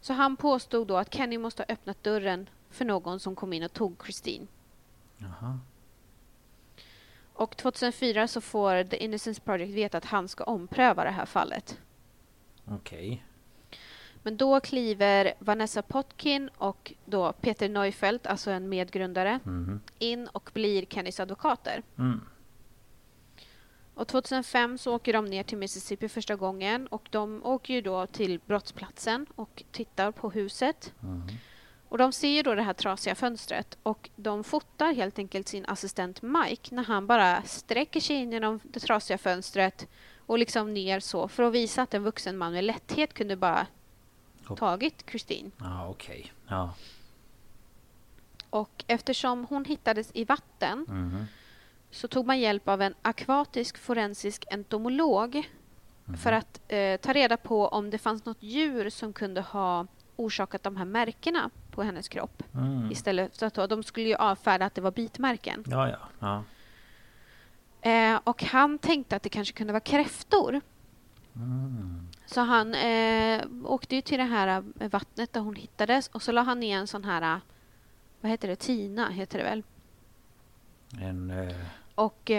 Så han påstod då att Kenny måste ha öppnat dörren för någon som kom in och tog Christine. Jaha. Och 2004 så får The Innocence Project veta att han ska ompröva det här fallet. Okej. Men då kliver Vanessa Potkin och då Peter Neufeld, alltså en medgrundare, Mhm. in och blir Kennys advokater. Mm. Och 2005 så åker de ner till Mississippi första gången och de åker ju då till brottsplatsen och tittar på huset. Mm. Och de ser ju då det här trasiga fönstret och de fotar helt enkelt sin assistent Mike när han bara sträcker sig in genom det trasiga fönstret och liksom ner så för att visa att en vuxen man med lätthet kunde bara tagit Christine. Ja, okej. Ja. Och eftersom hon hittades i vatten Mhm. så tog man hjälp av en akvatisk forensisk entomolog Mhm. för att eh, ta reda på om det fanns något djur som kunde ha orsakat de här märkena på hennes kropp. Mm. Istället för att de skulle ju avfärda att det var bitmärken. Ja, ja. ja. Eh, och han tänkte att det kanske kunde vara kräftor. Mm. Så han eh, åkte ju till det här eh, vattnet där hon hittades och så la han ner en sån här, eh, vad heter det, tina heter det väl? En... eh, Och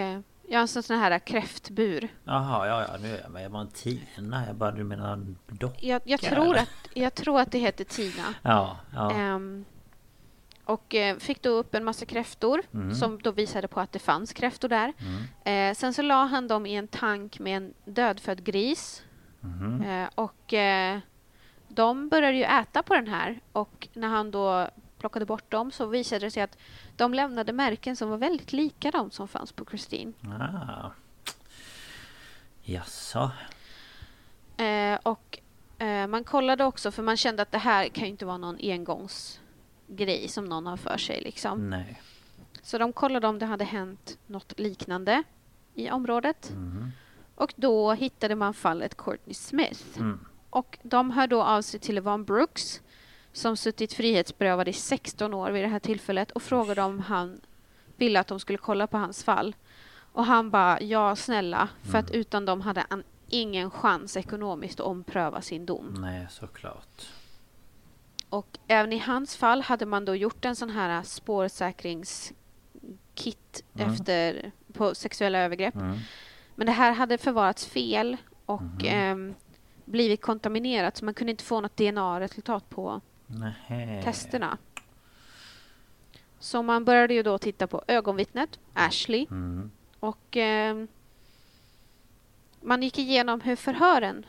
eh, ja, en sån här kräftbur. Jaha, ja, ja. Nu är jag med. Jag var en tina. Jag bara, du menar en docka? Jag, jag, tror att, jag tror att det heter tina. Ja, ja. Ehm, och eh, fick då upp en massa kräftor Mm. som då visade på att det fanns kräftor där. Mm. Eh, sen så la han dem i en tank med en dödfödd gris. Mhm. Eh, och eh, de började ju äta på den här och när han då plockade bort dem så visade det sig att de lämnade märken som var väldigt lika de som fanns på Christine. Ah. Jaså? Eh, och eh, man kollade också för man kände att det här kan ju inte vara någon engångsgrej som någon har för sig liksom. Nej. Så de kollade om det hade hänt något liknande i området. Mhm. Och då hittade man fallet Courtney Smith. Mm. Och de hör då av sig till Yvonne Brooks som suttit frihetsberövad i 16 år vid det här tillfället och frågade om han ville att de skulle kolla på hans fall. Och han bara, ja snälla, för att Mm. utan dem hade han ingen chans ekonomiskt att ompröva sin dom. Nej, såklart. Och även i hans fall hade man då gjort en sån här spårsäkringskit Mm. efter, på sexuella övergrepp. Mm. Men det här hade förvarats fel och Mhm. ehm, blivit kontaminerat så man kunde inte få något DNA-resultat på Nähä. testerna. Så man började ju då titta på ögonvittnet, Ashley, Mm. och ehm, man gick igenom hur förhören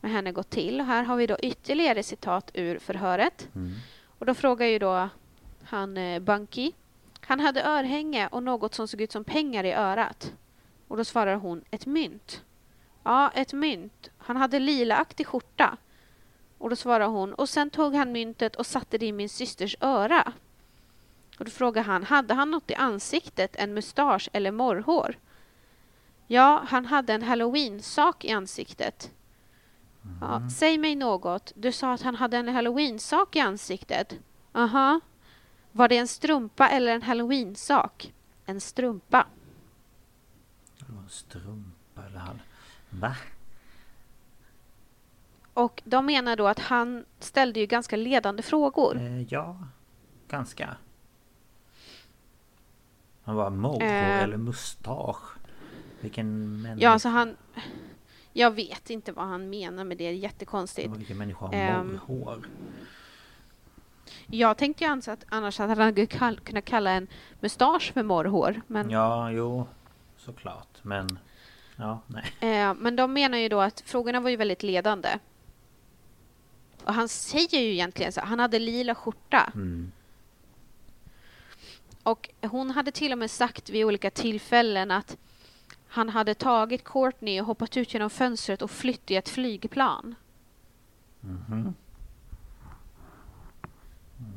med henne gått till. Och här har vi då ytterligare citat ur förhöret. Mm. Och då frågar ju då han eh, Bunky. Han hade örhänge och något som såg ut som pengar i örat. Och då svarar hon ett mynt. Ja, ett mynt. Han hade lilaaktig skjorta. Och då svarar hon och sen tog han myntet och satte det i min systers öra. Och då frågar han, hade han något i ansiktet, en mustasch eller morrhår? Ja, han hade en halloween-sak i ansiktet. Ja, säg mig något. Du sa att han hade en halloween-sak i ansiktet. Aha. Var det en strumpa eller en halloween-sak? En strumpa. En strumpa eller han... Va? Och de menar då att han ställde ju ganska ledande frågor. Eh, ja, ganska. Han var morrhår Eh. eller mustasch. Vilken människa... Ja, alltså han... Jag vet inte vad han menar med det. Jättekonstigt. Vilken människa har Ehm. morrhår? Jag tänkte ju anse att annars hade han skulle kall- kunna kalla en mustasch för morrhår. Men, Ja, jo. Såklart. Men... Ja, nej. eh, men de menar ju då att frågorna var ju väldigt ledande. Och han säger ju egentligen så. Han hade lila skjorta. Mm. Och hon hade till och med sagt vid olika tillfällen att han hade tagit Courtney och hoppat ut genom fönstret och flytt i ett flygplan. Mhm.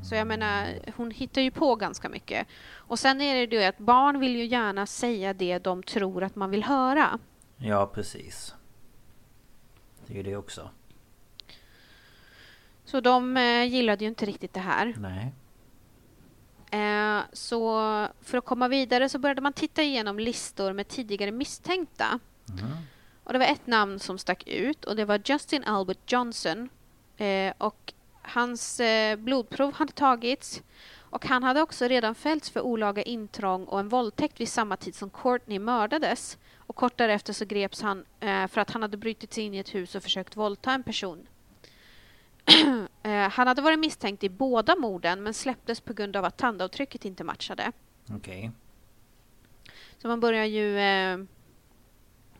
Så jag menar, hon hittar ju på ganska mycket. Och sen är det ju att barn vill ju gärna säga det de tror att man vill höra. Ja, precis. Det är ju det också. Så de eh, gillade ju inte riktigt det här. Nej. Eh, så för att komma vidare så började man titta igenom listor med tidigare misstänkta. Mhm. Och det var ett namn som stack ut och det var Justin Albert Johnson. Eh, och hans eh, blodprov hade tagits. Och han hade också redan fällts för olaga intrång och en våldtäkt vid samma tid som Courtney mördades. Och kort därefter så greps han eh, för att han hade brutit sig in i ett hus och försökt våldta en person. *clears throat* eh, han hade varit misstänkt i båda morden men släpptes på grund av att tandavtrycket inte matchade. Okej. Så man börjar ju eh,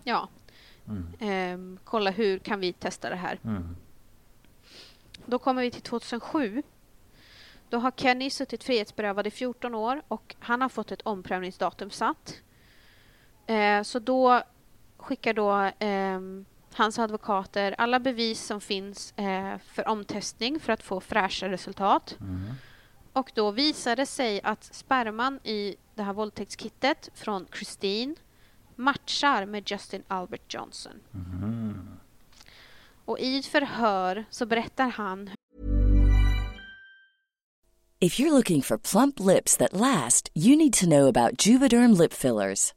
ja, Mm. ehm, kolla hur kan vi testa det här. Mm. Då kommer vi till 2007. Då har Kenny suttit frihetsberövad i 14 år och han har fått ett omprövningsdatum satt. Eh, så då skickar då ehm, hans advokater alla bevis som finns eh, för omtestning för att få fräscha resultat. Mm. Och då visar det sig att sperman i det här våldtäktskittet från Christine matchar med Justin Albert Johnson. Mm. Och i ett förhör så berättar han If you're looking for plump lips that last, you need to know about Juvederm lip fillers.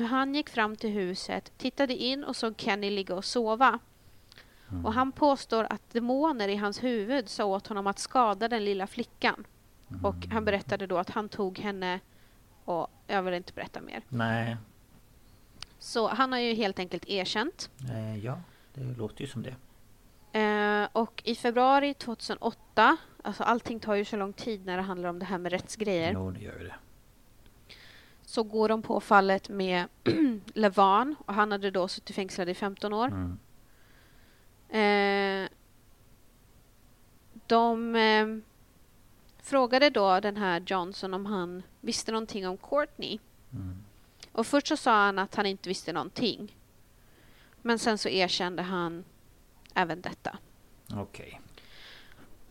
Han gick fram till huset, tittade in och såg Kenny ligga och sova. Och han påstår att demoner i hans huvud sa åt honom att skada den lilla flickan. Och han berättade då att han tog henne och jag vill inte berätta mer. Nej, Så han har ju helt enkelt erkänt. eh, ja, det låter ju som det. Eh, och i februari 2008, alltså allting tar ju så lång tid när det handlar om det här med rättsgrejer, Jo, det gör ju det. Så går de på fallet med *clears throat* Levan och han hade då suttit fängslad i 15 år. Mm. Eh, de eh, frågade då den här Johnson om han visste någonting om Courtney. Mm. Och först så sa han att han inte visste någonting. Men sen så erkände han även detta. Okej.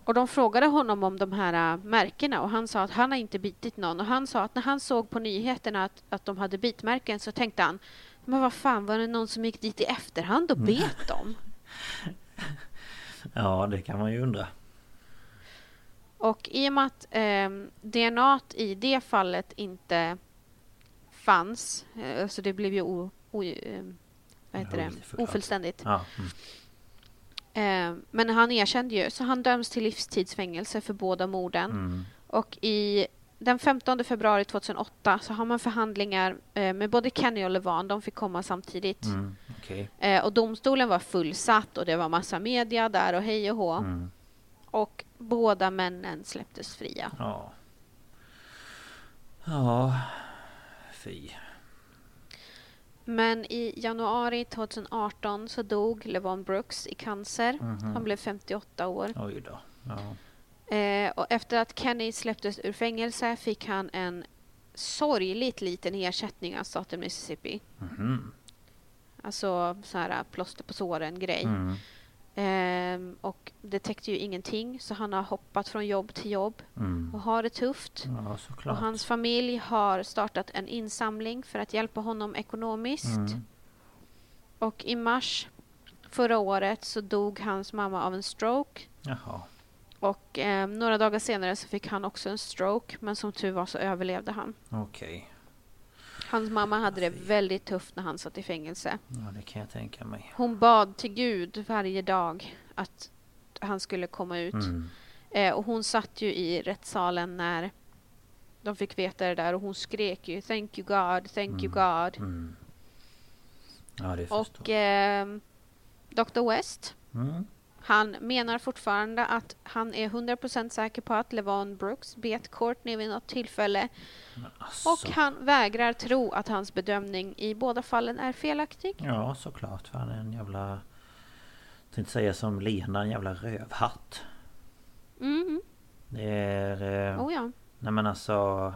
Och de frågade honom om de här äh, märkena och han sa att han har inte bitit någon. Och han sa att när han såg på nyheterna att, att de hade bitmärken så tänkte han men vad fan, var det någon som gick dit i efterhand och bet dem? *laughs* Ja, det kan man ju undra. Och i och med att eh, DNA i det fallet inte fanns, eh, så det blev ju o, o, eh, vad heter det? Ofullständigt. Ja. Mm. Eh, men han erkände ju, så han döms till livstidsfängelse för båda morden. Mm. Och i den 15 februari 2008 så har man förhandlingar eh, med både Kenny och Levan. De fick komma samtidigt. Mm. Okej. Eh, och domstolen var fullsatt och det var massa media där och hej och hå. Mm. Och båda männen släpptes fria. Ja. Ja. Fy. Men i januari 2018 så dog Levon Brooks i cancer. Mhm. Han blev 58 år. Oj då. Ja. Eh, och efter att Kenny släpptes ur fängelse fick han en sorgligt liten ersättning av staten Mississippi. Mhm. Alltså så här plåster på såren-grej. Mm. Ehm, och det täckte ju ingenting så han har hoppat från jobb till jobb Mm. och har det tufft. Ja, Och hans familj har startat en insamling för att hjälpa honom ekonomiskt. Mm. Och i mars förra året så dog hans mamma av en stroke. Jaha. Och eh, några dagar senare så fick han också en stroke men som tur var så överlevde han. Okej. Hans mamma hade det väldigt tufft när han satt i fängelse. Ja, det kan jag tänka mig. Hon bad till Gud varje dag att han skulle komma ut. Mm. Eh, och hon satt ju i rättssalen när de fick veta det där och hon skrek ju Thank you God, thank you God. Mm. Ja, det Och eh, Dr West, Mm. Han menar fortfarande att han är 100% säker på att Levon Brooks bet Courtney vid något tillfälle alltså. och han vägrar tro att hans bedömning i båda fallen är felaktig. Ja, såklart. För han är en jävla... Jag tänkte säga som Lena, en jävla rövhatt. Mm. Det är... Eh, Oh ja. Nej men alltså...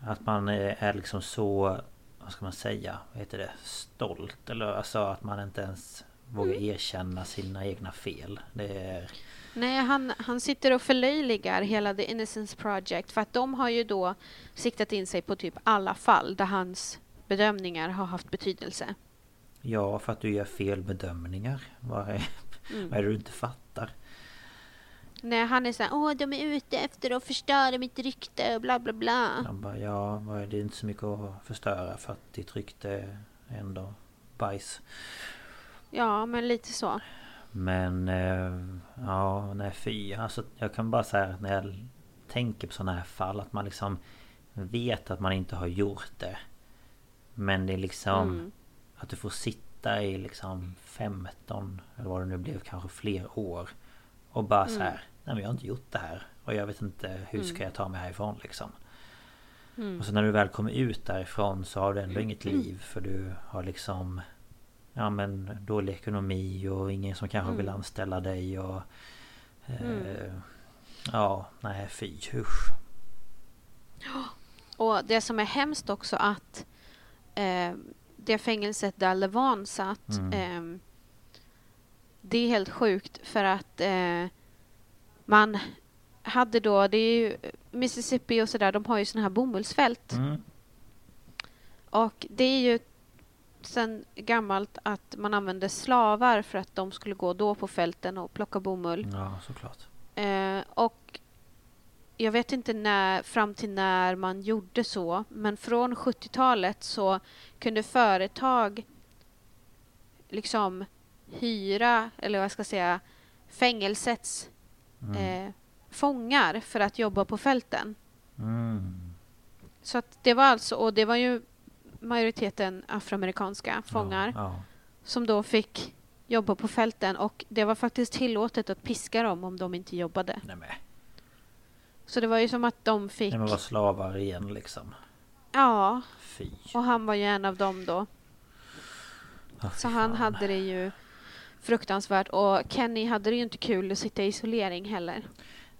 Att man är är liksom så... Vad ska man säga? Vad heter det? Stolt. Eller alltså att man inte ens vågar Mm. erkänna sina egna fel. Det är... Nej, han, han sitter och förlöjligar hela The Innocence Project för att de har ju då siktat in sig på typ alla fall där hans bedömningar har haft betydelse. Ja, för att du gör fel bedömningar. Vad är, Mm. vad är det du inte fattar? Nej, han är såhär, åh de är ute efter att förstöra mitt rykte och bla bla bla. Bara, ja, vad är det inte så mycket att förstöra för att ditt rykte är ändå bajs. Ja, men lite så. Men eh, ja, nej fy. Alltså jag kan bara säga att när jag tänker på sådana här fall att man liksom vet att man inte har gjort det. Men det är liksom Mm. att du får sitta i liksom 15 eller vad det nu blev kanske fler år. Och bara så här, nej men jag har inte gjort det här. Och jag vet inte hur ska jag ta mig härifrån liksom. Mm. Och så när du väl kommer ut därifrån så har du ändå inget liv för du har liksom Ja men dålig ekonomi och ingen som kanske vill Mm. anställa dig och eh, Mm. Ja, nej fy usch. Och det som är hemskt också att eh, det fängelset där Levon satt Mm. eh, det är helt sjukt för att eh, man hade då, det är ju Mississippi och sådär, de har ju såna här bomullsfält. Mm. Och det är ju sen gammalt att man använde slavar för att de skulle gå då på fälten och plocka bomull. Ja såklart. Eh, och jag vet inte när, fram till när man gjorde så, men från 70-talet så kunde företag liksom hyra, eller vad jag ska säga, fängelsets Mm. eh, fångar för att jobba på fälten. Mm. Så att det var alltså, och det var ju majoriteten afroamerikanska fångar Ja, ja. som då fick jobba på fälten och det var faktiskt tillåtet att piska dem om de inte jobbade. Nej men, Så det var ju som att de fick... nej, men var slavar igen liksom. Ja, Fy. och han var ju en av dem då. Fy Så han fan. hade det ju fruktansvärt och Kenny hade det ju inte kul att sitta i isolering heller.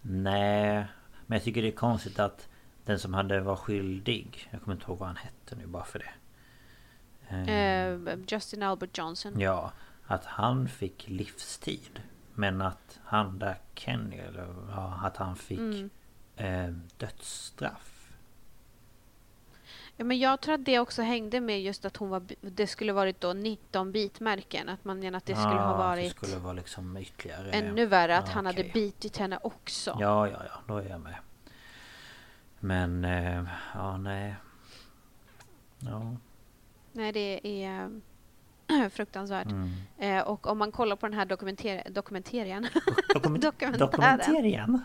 Nej, men jag tycker det är konstigt att den som hade var skyldig Jag kommer inte ihåg vad han hette nu bara för det. Eh, Justin Albert Johnson. Ja, att han fick livstid. Men att han där Kenny, eller ja, att han fick Mm. eh, dödsstraff. Ja, men jag tror att det också hängde med just att hon var, det skulle varit då 19 bitmärken. Att man menar att det skulle Ja, ha varit Det skulle vara liksom ytterligare... ännu värre att Ja, han hade okej. bitit henne också. Ja, ja, ja, då är jag med. Men, eh, ja nej. Ja. Nej, det är eh, *clears throat* fruktansvärt. Mm. Eh, och om man kollar på den här dokumenter dokumenterien. *laughs* Dokument- Dokumentären. Dokumenterien?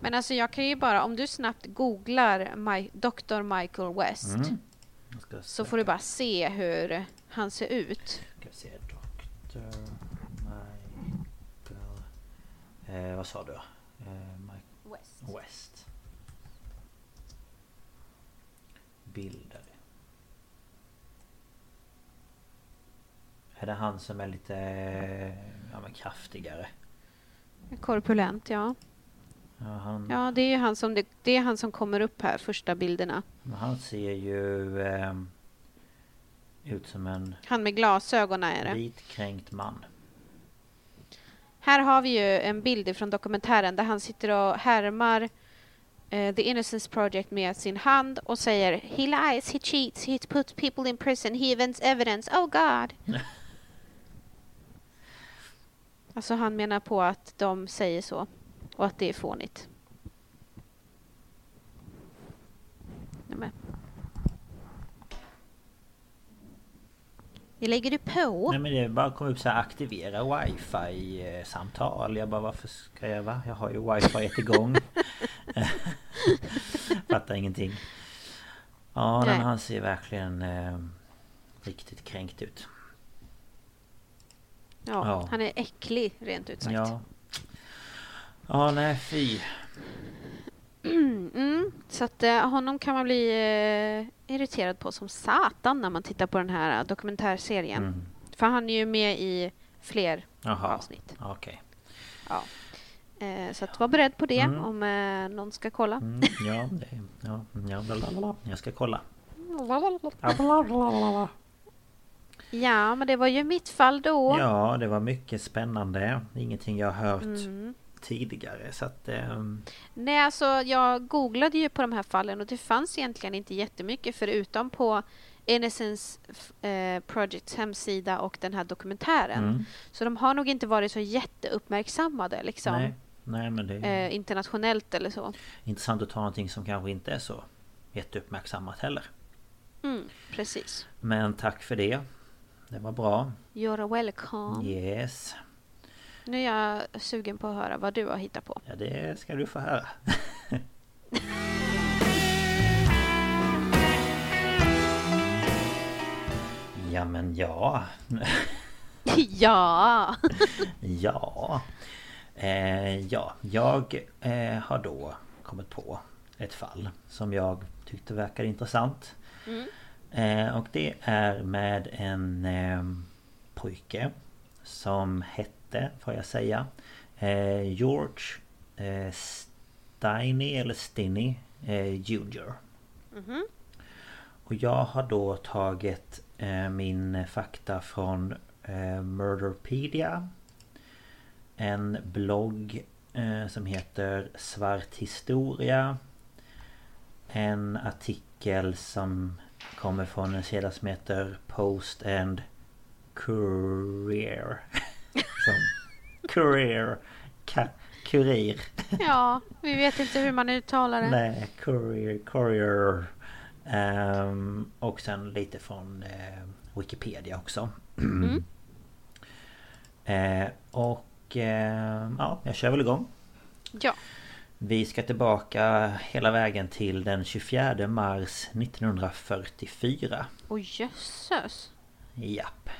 Men alltså jag kan ju bara, om du snabbt googlar Mi- Dr. Michael West. Mm. Så får du bara se hur han ser ut. Ska se, Dr. Michael... Eh, vad sa du? Eh, West. West. Bilder. Är det han som är lite ja, men kraftigare? Korpulent, ja. Ja, han, Ja, det är han som, det, det är han som kommer upp här, första bilderna. han ser ju eh, ut som en Han med glasögonen är det. vitkränkt man. Här har vi ju en bild från dokumentären där han sitter och härmar eh, The Innocence Project med sin hand och säger He lies, he cheats, he puts people in prison, he invents evidence, oh God. *laughs* alltså han menar på att de säger så och att det är fånigt. Nämen. Det lägger du på. Nej men det bara kom upp så här aktivera wifi eh. Jag bara varför ska jag va? Jag har ju wifi igång. *laughs* Fattar ingenting. Ja Nej. han ser verkligen eh, riktigt kränkt ut. Ja, Ja. han är äcklig rent ut sagt. Ja. Ja nej fy. *clears throat* Mm. Så att eh, honom kan man bli eh, irriterad på som satan när man tittar på den här eh, dokumentärserien. Mm. För han är ju med i fler Jaha. avsnitt. Okej. Ja. Eh, så att var beredd på det Mm. om eh, någon ska kolla. Mm, ja, det, ja, ja, blablabla. Jag ska kolla. Ja, blablabla. Ja, men det var ju mitt fall då. Ja, det var mycket spännande. Ingenting jag har hört Mm. tidigare. Så att... ehm, Nej, alltså jag googlade ju på de här fallen och det fanns egentligen inte jättemycket förutom på Innocence eh, Projects hemsida och den här dokumentären. mm, Så de har nog inte varit så jätteuppmärksammade liksom. nej, nej, men det är Eh, internationellt eller så. intressant att ta någonting som kanske inte är så jätteuppmärksammat heller. Mm, precis. Men tack för det. Det var bra. You're welcome. Yes. Nu är jag sugen på att höra vad du har hittat på. Ja, det ska du få höra. *laughs* ja, men ja. *laughs* ja! *laughs* Ja. Eh, ja, jag eh, har då kommit på ett fall som jag tyckte verkade intressant. Mm. Eh, och det är med en eh, pojke som hette, får jag säga, eh, George eh, Steiny eller Stinny eh, Jr. Mhm. Och jag har då tagit eh, min fakta från Murderpedia. En blogg eh, som heter Svart Historia. En artikel som kommer från en sida som heter Post and Courier. *laughs* som Courier. Kurir. *laughs* Ja, vi vet inte hur man uttalar det. Nej, Courier, Courier. Ehm, och sen lite från eh, Wikipedia också. *clears throat* Mm. Eh, och eh, ja, jag kör väl igång. Ja. Vi ska tillbaka hela vägen till den 24 mars 1944. Oj jösses. Japp.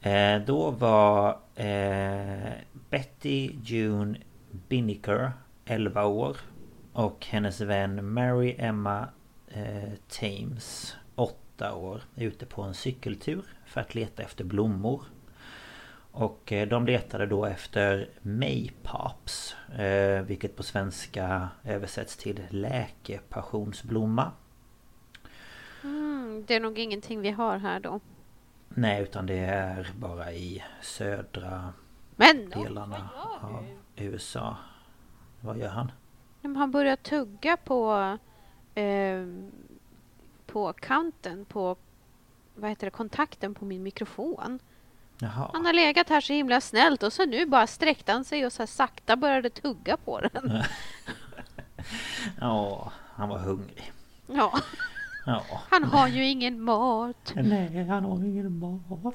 Eh, då var eh, Betty June Binnicker 11 år. Och hennes vän Mary Emma eh, Thames 8 år ute på en cykeltur för att leta efter blommor. Och eh, de letade då efter Maypops eh, Vilket på svenska översätts till läkepassionsblomma. Mm, det är nog ingenting vi har här då. Nej utan det är bara i södra Men delarna av USA. Vad gör han? Han börjar tugga på eh, på kanten på vad heter det, kontakten på min mikrofon. Jaha. Han har legat här så himla snällt och så nu bara sträckte han sig och så sakta började tugga på den. *laughs* Ja, han var hungrig. Ja, Ja. han har ju ingen mat. Nej, han har ingen mat.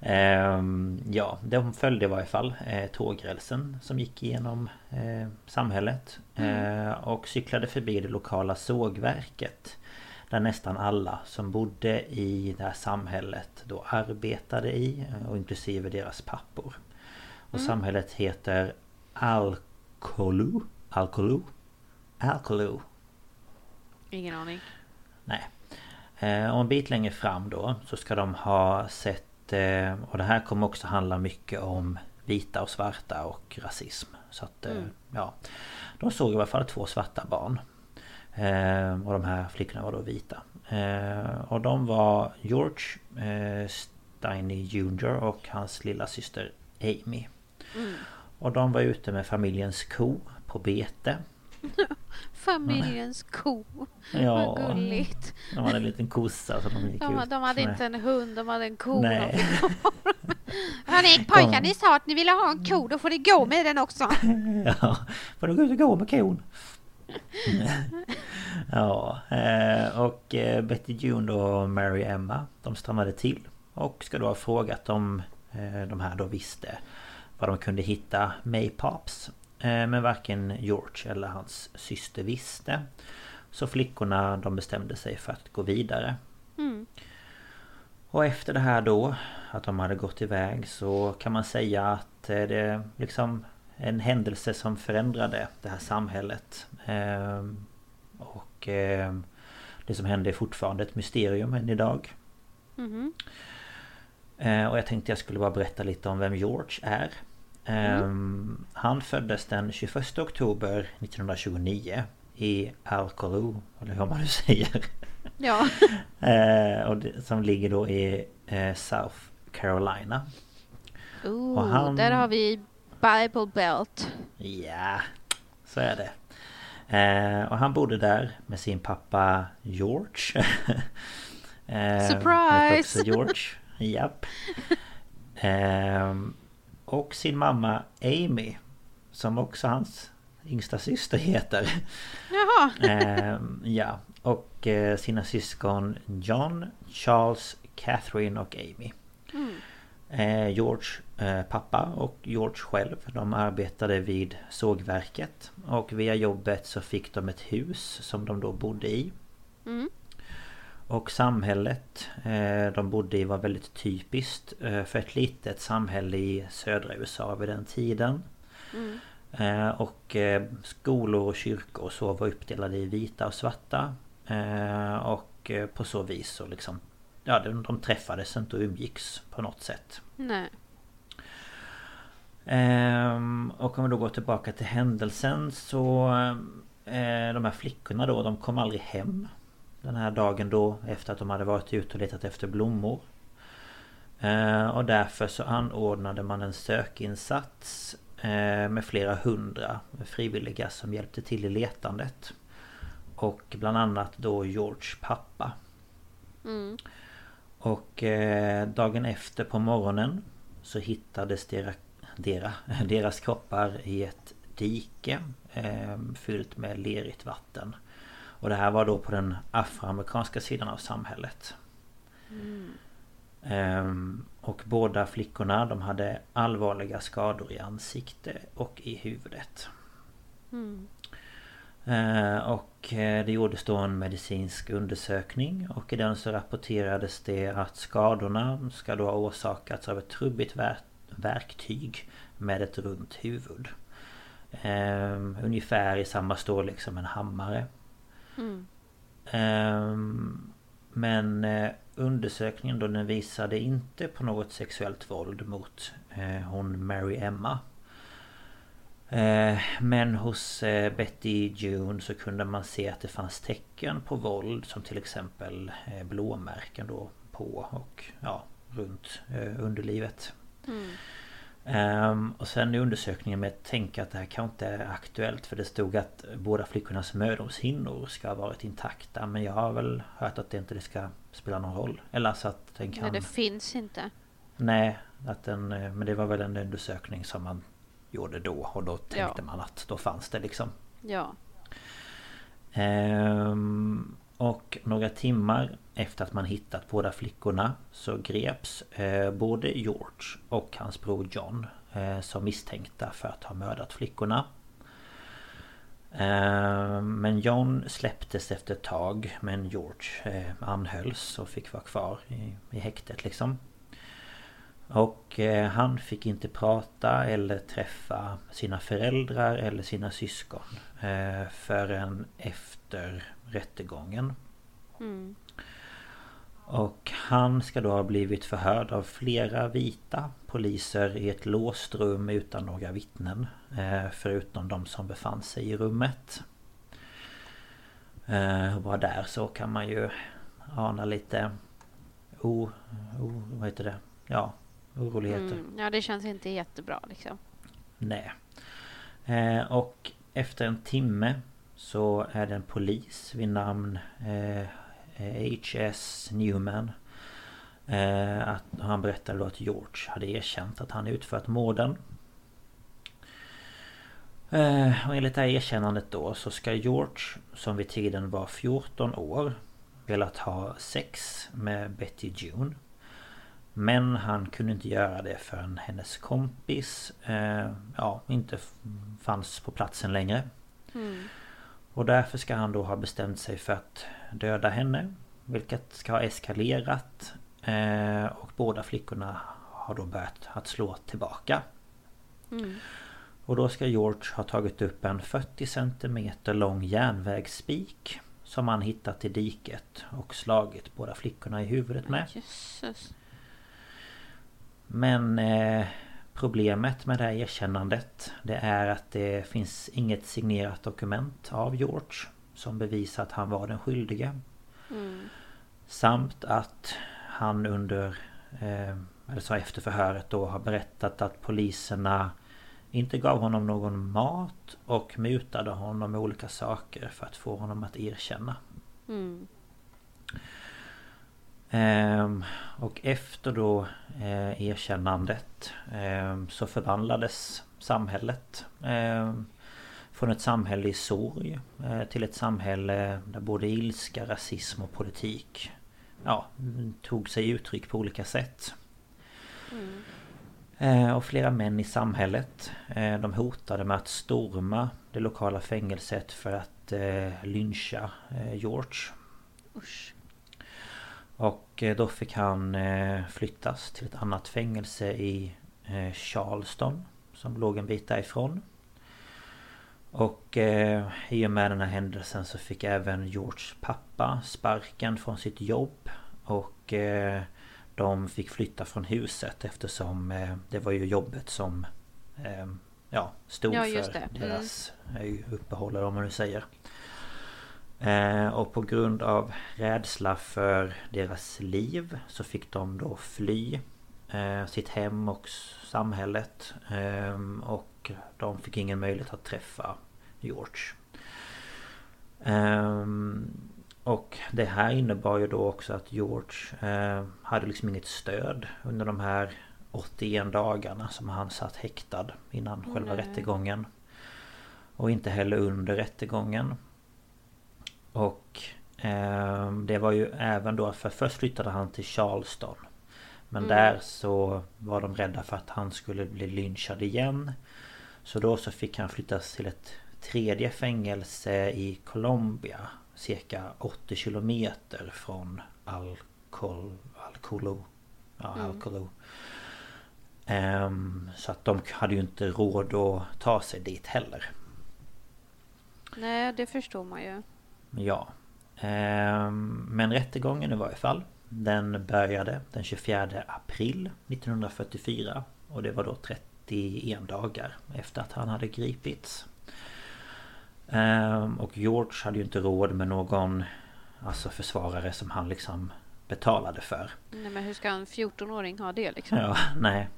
Ehm, ja, de följde i varje fall eh, tågrälsen som gick igenom eh, samhället. Eh, och cyklade förbi det lokala sågverket. Där nästan alla som bodde i det här samhället då arbetade i. Och inklusive deras pappor. Och samhället heter Alkolu. Alkolu? Alkolu. Ingen aning. Nej. Eh, och en bit längre fram då så ska de ha sett... Eh, och det här kommer också handla mycket om vita och svarta och rasism. Så att, eh, ja. De såg i alla fall två svarta barn. Eh, och de här flickorna var då vita. Eh, och de var George eh, Steiny Jr och hans lilla syster Amy. Mm. Och de var ute med familjens ko på bete. *laughs* Familjens ko. Ja, Vad gulligt. de hade en liten kossa så de gick De, ut de hade med. inte en hund, de hade en ko. Nej. *laughs* Hörni pojkar, ni sa att ni ville ha en ko, då får ni gå med den också. *laughs* Ja, får du gå ut och gå med kon? *laughs* ja, eh, och eh, Betty June och Mary Emma de stannade till och ska då ha frågat om eh, de här då visste vad de kunde hitta Maypops. Eh, Men varken George eller hans syster visste. Så flickorna de bestämde sig för att gå vidare. Mm. Och efter det här då Att de hade gått iväg så kan man säga att det liksom En händelse som förändrade det här samhället Och ehm, Det som hände är fortfarande ett mysterium än idag. Eh, Och jag tänkte jag skulle bara berätta lite om vem George är Ehm, Han föddes den 21 oktober 1929 I Alcolu, eller hur man nu *laughs* säger Ja. Och det, som ligger då i eh, South Carolina. Ooh, Och han- Där har vi Bible Belt. Ja, så är det. Eh, och han bodde där med sin pappa George. *laughs* eh, Surprise! George. Japp. Eh, och sin mamma Amy. Som också hans yngsta syster heter. Jaha. Eh, ja, och eh, sina syskon John, Charles, Catherine och Amy. Mm. Eh, George eh, pappa och George själv de arbetade vid sågverket och via jobbet så fick de ett hus som de då bodde i. Mm. Och samhället eh, de bodde i var väldigt typiskt för ett litet samhälle i södra USA vid den tiden. Mm. Och skolor och kyrkor och så var uppdelade i vita och svarta. Och på så vis så liksom Ja de, de träffades inte och umgicks på något sätt. Nej. Ehm, och om vi då går tillbaka till händelsen så eh, De här flickorna då de kom aldrig hem Den här dagen då efter att de hade varit ute och letat efter blommor eh, Och därför så anordnade man en sökinsats eh, Med flera hundra frivilliga som hjälpte till i letandet Och bland annat då George pappa Mm. Och eh, dagen efter på morgonen så hittades dera, dera, *laughs* deras kroppar i ett dike eh, fyllt med lerigt vatten. Och det här var då på den afroamerikanska sidan av samhället. Mm. Ehm, och båda flickorna de hade allvarliga skador i ansikte och i huvudet. Mm. Eh, Och eh, det gjordes då en medicinsk undersökning och i den så rapporterades det att skadorna ska då ha orsakats av ett trubbigt ver- verktyg med ett runt huvud. Eh, ungefär i samma storlek som en hammare. Mm. Ehm, Men eh, undersökningen då den visade inte på något sexuellt våld mot hon Mary Emma. Eh, Men hos eh, Betty June så kunde man se att det fanns tecken på våld som till exempel eh, blåmärken då på och ja, runt underlivet. Mm. Ehm, och sen i undersökningen med att tänka att det här kanske inte är aktuellt för det stod att båda flickornas mödomshinnor ska ha varit intakta men jag har väl hört att det inte ska spela någon roll. Eller så att den kan... Nej, det finns inte. Nej, att den, men det var väl en undersökning som man gjorde då och då tänkte Ja. man att då fanns det liksom. Ja. Ehm, och några timmar efter att man hittat båda flickorna så greps eh, både George och hans bror John eh, som misstänkta för att ha mördat flickorna. Ehm, men John släpptes efter ett tag men George eh, anhölls och fick vara kvar i, i häktet liksom. Och eh, han fick inte prata eller träffa sina föräldrar eller sina syskon eh, förrän efter rättegången. Mm. Och han ska då ha blivit förhörd av flera vita poliser i ett låst rum utan några vittnen. Eh, förutom de som befann sig i rummet. Och bara där så kan man ju ana lite o, o, vad heter det? Ja, oroligheter. Mm. Ja, det känns inte jättebra liksom. nej. Eh, och efter en timme så är det en polis vid namn eh, H.S. Newman. Eh, att han berättade då att George hade erkänt att han utfört morden. Eh, och enligt det här erkännandet då så ska George, som vid tiden var 14 år, velat ha sex med Betty June. Men han kunde inte göra det förrän hennes kompis eh, ja, inte fanns på platsen längre. Mm. Och därför ska han då ha bestämt sig för att döda henne. Vilket ska ha eskalerat. Eh, och båda flickorna har då börjat att slå tillbaka. Mm. Och då ska George ha tagit upp en 40 cm lång järnvägsspik Som han hittat i diket och slagit båda flickorna i huvudet med. Jesus. Men eh, Problemet med det här erkännandet Det är att det finns inget signerat dokument av George Som bevisar att han var den skyldige mm. Samt att han under eh, Eller så efter förhöret då har berättat att poliserna Inte gav honom någon mat Och mutade honom med olika saker för att få honom att erkänna mm. Ehm, och efter då eh, erkännandet ehm, så förvandlades samhället ehm, från ett samhälle i sorg eh, till ett samhälle där både ilska, rasism och politik ja, tog sig uttryck på olika sätt. Mm. Och flera män i samhället eh, De hotade med att storma det lokala fängelset för att lyncha George. Usch. Och eh, då fick han eh, flyttas till ett annat fängelse i eh, Charleston Som låg en bit därifrån. Och i och med den här händelsen så fick även Georges pappa sparken från sitt jobb. Och de fick flytta från huset eftersom det var ju jobbet som Ja, stod ja, för mm. deras uppehåll eller vad man nu säger och på grund av rädsla för deras liv så fick de då fly eh, sitt hem och samhället. Eh, och de fick ingen möjlighet att träffa George. Och det här innebar ju då också att George hade liksom inget stöd under de här 81 dagarna som han satt häktad innan själva rättegången. Och inte heller under rättegången. Och eh, det var ju även då för först flyttade han till Charleston. Men mm. där så var de rädda för att han skulle bli lynchad igen. Så då så fick han flyttas till ett tredje fängelse i Colombia. Cirka 80 kilometer från Alcol, Alcolo. Ja, mm. Alcolo. Um, så att de hade ju inte råd att ta sig dit heller. Nej, det förstår man ju. Ja. Ehm, men rättegången i varje fall. Den började den 24 april 1944. Och det var då 31 dagar efter att han hade gripits. Ehm, och George hade ju inte råd med någon Alltså försvarare som han liksom betalade för. Nej men hur ska en 14-åring ha det liksom? Ja, *laughs* nej.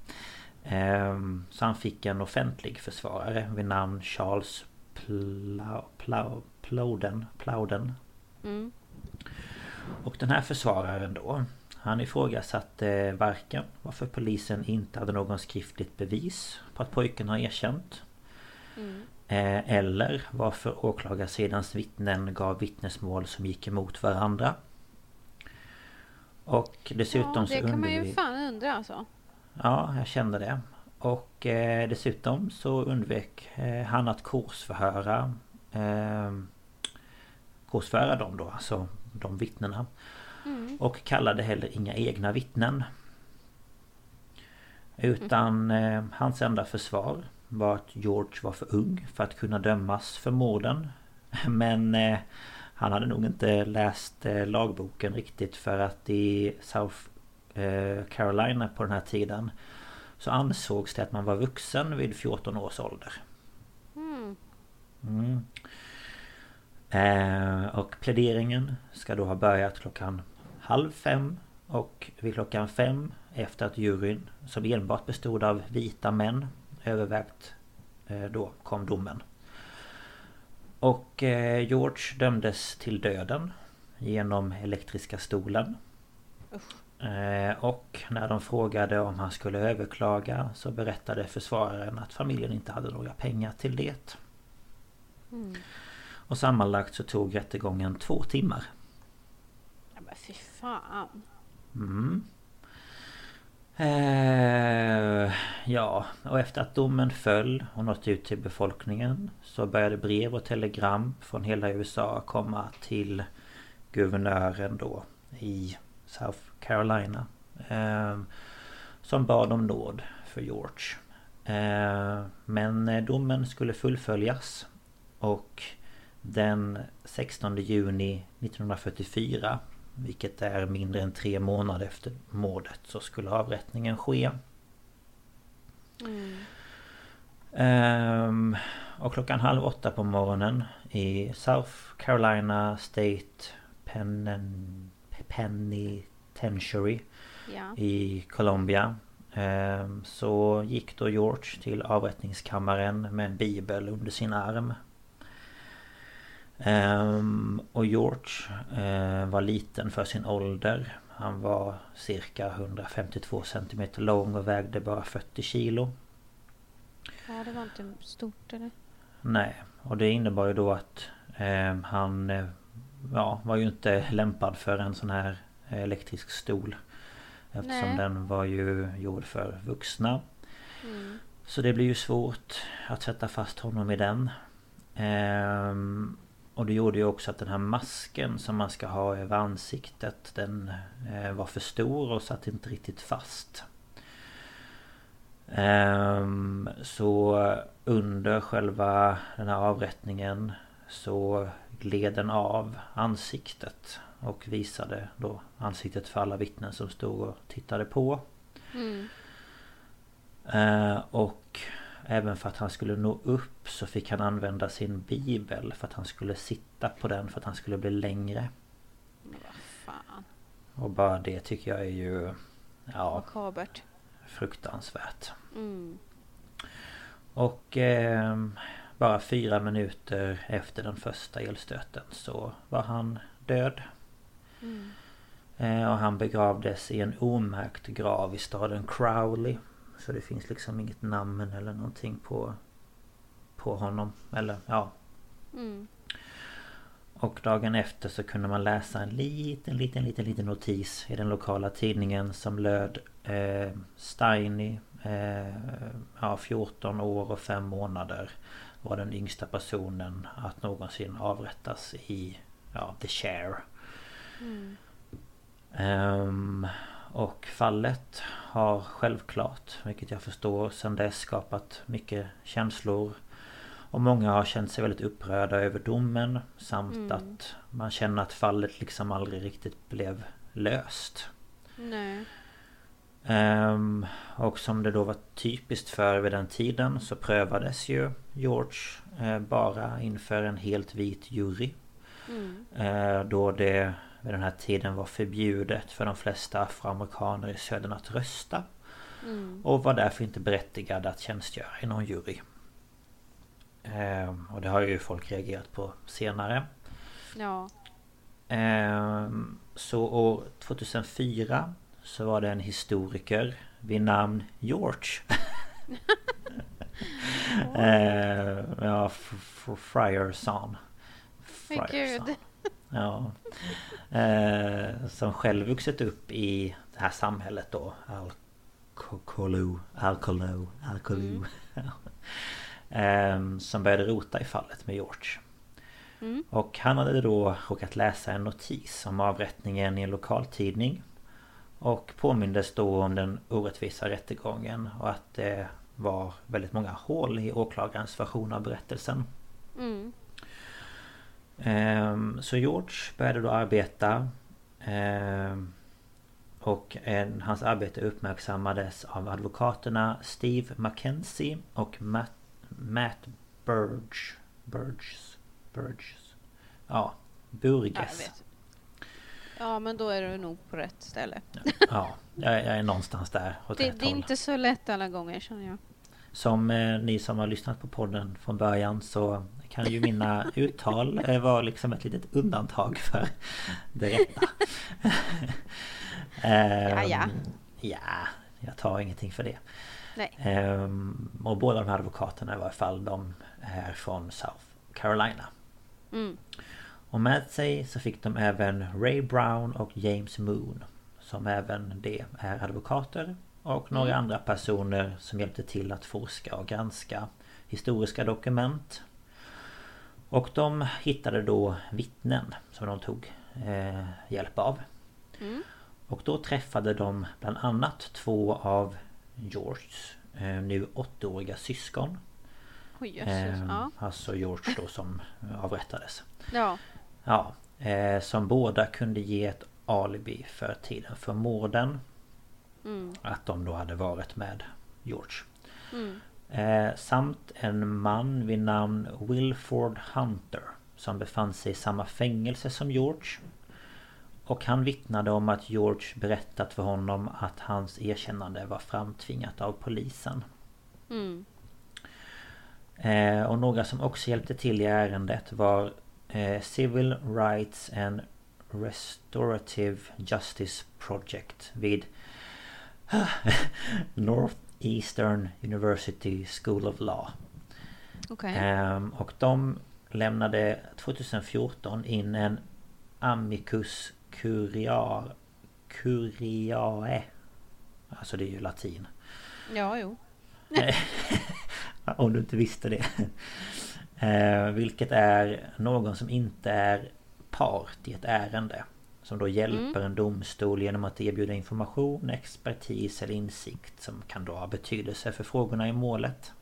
Ehm, så han fick en offentlig försvarare vid namn Charles Plau, Plau, Plowden. Plowden. Mm. Och den här försvararen då Han ifrågasatte varken varför polisen inte hade någon skriftligt bevis på att pojken har erkänt mm. Eh, eller varför åklagarsidans vittnen gav vittnesmål som gick emot varandra Och dessutom ja, det så kan man ju fan undra alltså Ja, jag kände det Och eh, dessutom så undvek eh, han att korsförhöra eh, korsföra dem då, alltså de vittnena. Mm. Och kallade heller inga egna vittnen. Utan mm. eh, hans enda försvar var att George var för ung för att kunna dömas för morden. *laughs* Men eh, han hade nog inte läst eh, lagboken riktigt för att i South eh, Carolina på den här tiden så ansågs det att man var vuxen vid 14 års ålder. Mm. Eh, och pläderingen ska då ha börjat klockan halv fem och vid klockan fem efter att juryn som enbart bestod av vita män övervägt eh, då kom domen. Och eh, George dömdes till döden genom elektriska stolen. Eh, och när de frågade om han skulle överklaga så berättade försvararen att familjen inte hade några pengar till det. Mm. Och sammanlagt så tog rättegången två timmar. Ja, men fy fan. Mm. Eh, ja, och efter att domen föll och nått ut till befolkningen så började brev och telegram från hela USA komma till guvernören då i South Carolina. Eh, som bad om nåd för George. Eh, men domen skulle fullföljas. Och den 16 juni 1944 vilket är mindre än tre månader efter mordet så skulle avrättningen ske. Mm. Ehm, och klockan halv åtta på morgonen i South Carolina State Pen Penitentiary Ja. i Colombia ehm, så gick då George till avrättningskammaren med en bibel under sin arm. Ehm, och George eh, var liten för sin ålder. Han var cirka 152 cm lång och vägde bara 40 kilo. ja, det var inte stort eller? Nej, och det innebar ju då att eh, han eh, ja, var ju inte lämpad för en sån här elektrisk stol. Eftersom Nej. den var ju gjord för vuxna. Mm. Så det blir ju svårt att sätta fast honom i den. Ehm, och det gjorde ju också att den här masken som man ska ha över ansiktet den eh, var för stor och satt inte riktigt fast. Ehm, så under själva den här avrättningen så gled den av ansiktet och visade då ansiktet för alla vittnen som stod och tittade på. Mm. Eh, och även för att han skulle nå upp så fick han använda sin bibel för att han skulle sitta på den för att han skulle bli längre. Men vad fan. Och bara det tycker jag är ju ja, Makabert. fruktansvärt. Mm. Och eh, bara fyra minuter efter den första elstöten så var han död. Mm. Eh, och han begravdes i en omärkt grav i staden Crowley. Så det finns liksom inget namn eller någonting på På honom. Eller ja. Mm. Och dagen efter så kunde man läsa en liten, liten, liten, liten notis i den lokala tidningen som löd eh, Steiny eh, ja, 14 år och 5 månader var den yngsta personen att någonsin avrättas i ja, The Share. Mm. Ehm, och fallet har självklart, vilket jag förstår, sedan dess skapat mycket känslor. Och många har känt sig väldigt upprörda över domen samt Mm. att man känner att fallet liksom aldrig riktigt blev löst. Nej. Ehm, och som det då var typiskt för vid den tiden så prövades ju George eh, bara inför en helt vit jury. Mm. Eh, Då det vid den här tiden var förbjudet för de flesta afroamerikaner i södern att rösta. Mm. Och var därför inte berättigade att tjänstgöra i någon jury. Ehm, Och det har ju folk reagerat på senare. Ja. Ehm, Så år 2004 så var det en historiker vid namn George. *laughs* Ehm, Ja, F- F- Ja. Eh, som själv vuxit upp i det här samhället då. Alcolo, Alcolo, Alcolo. *laughs* eh, som började rota i fallet med George. Mm. Och han hade då råkat läsa en notis om avrättningen i en lokaltidning. Och påmindes då om den orättvisa rättegången och att det var väldigt många hål i åklagarens version av berättelsen. Mm. Ehm, Så George började då arbeta ehm, Och hans arbete uppmärksammades av advokaterna Steve Mackenzie och Matt, Matt Burge Burges Burges Ja vet. Ja, men då är du nog på rätt ställe. Ja, jag, jag är någonstans där åt Det, rätt det är håll. inte så lätt alla gånger känner jag. Som eh, ni som har lyssnat på podden från början så kan ju mina uttal eh, vara liksom ett litet undantag för det rätta. Ja, ja. Ehm, Ja, jag tar ingenting för det. Ehm, och båda de här advokaterna i varje fall de är från South Carolina. Mm. Och med sig så fick de även Ray Brown och James Moon. Som även det är advokater. Och några Mm. andra personer som hjälpte till att forska och granska historiska dokument. Och de hittade då vittnen som de tog eh, hjälp av. Mm. Och då träffade de bland annat två av Georges eh, nu åttaåriga syskon. Oj, jösses. Eh, Ja. Alltså George då som avrättades. ja. Ja, eh, som båda kunde ge ett alibi för tiden för morden. Mm. Att de då hade varit med George. Mm. Eh, samt en man vid namn Wilford Hunter. Som befann sig i samma fängelse som George. Och han vittnade om att George berättat för honom att hans erkännande var framtvingat av polisen. Mm. Eh, och några som också hjälpte till i ärendet var eh, Civil Rights and Restorative Justice Project vid *laughs* Northeastern University School of Law. Okej. Ehm, och de lämnade 2014 in en Amicus Curiae Curiae Alltså det är ju latin Ja, jo. *laughs* Om du inte visste det eh, Vilket är någon som inte är part i ett ärende Som då hjälper en domstol genom att erbjuda information, expertis eller insikt Som kan då ha betydelse för frågorna i målet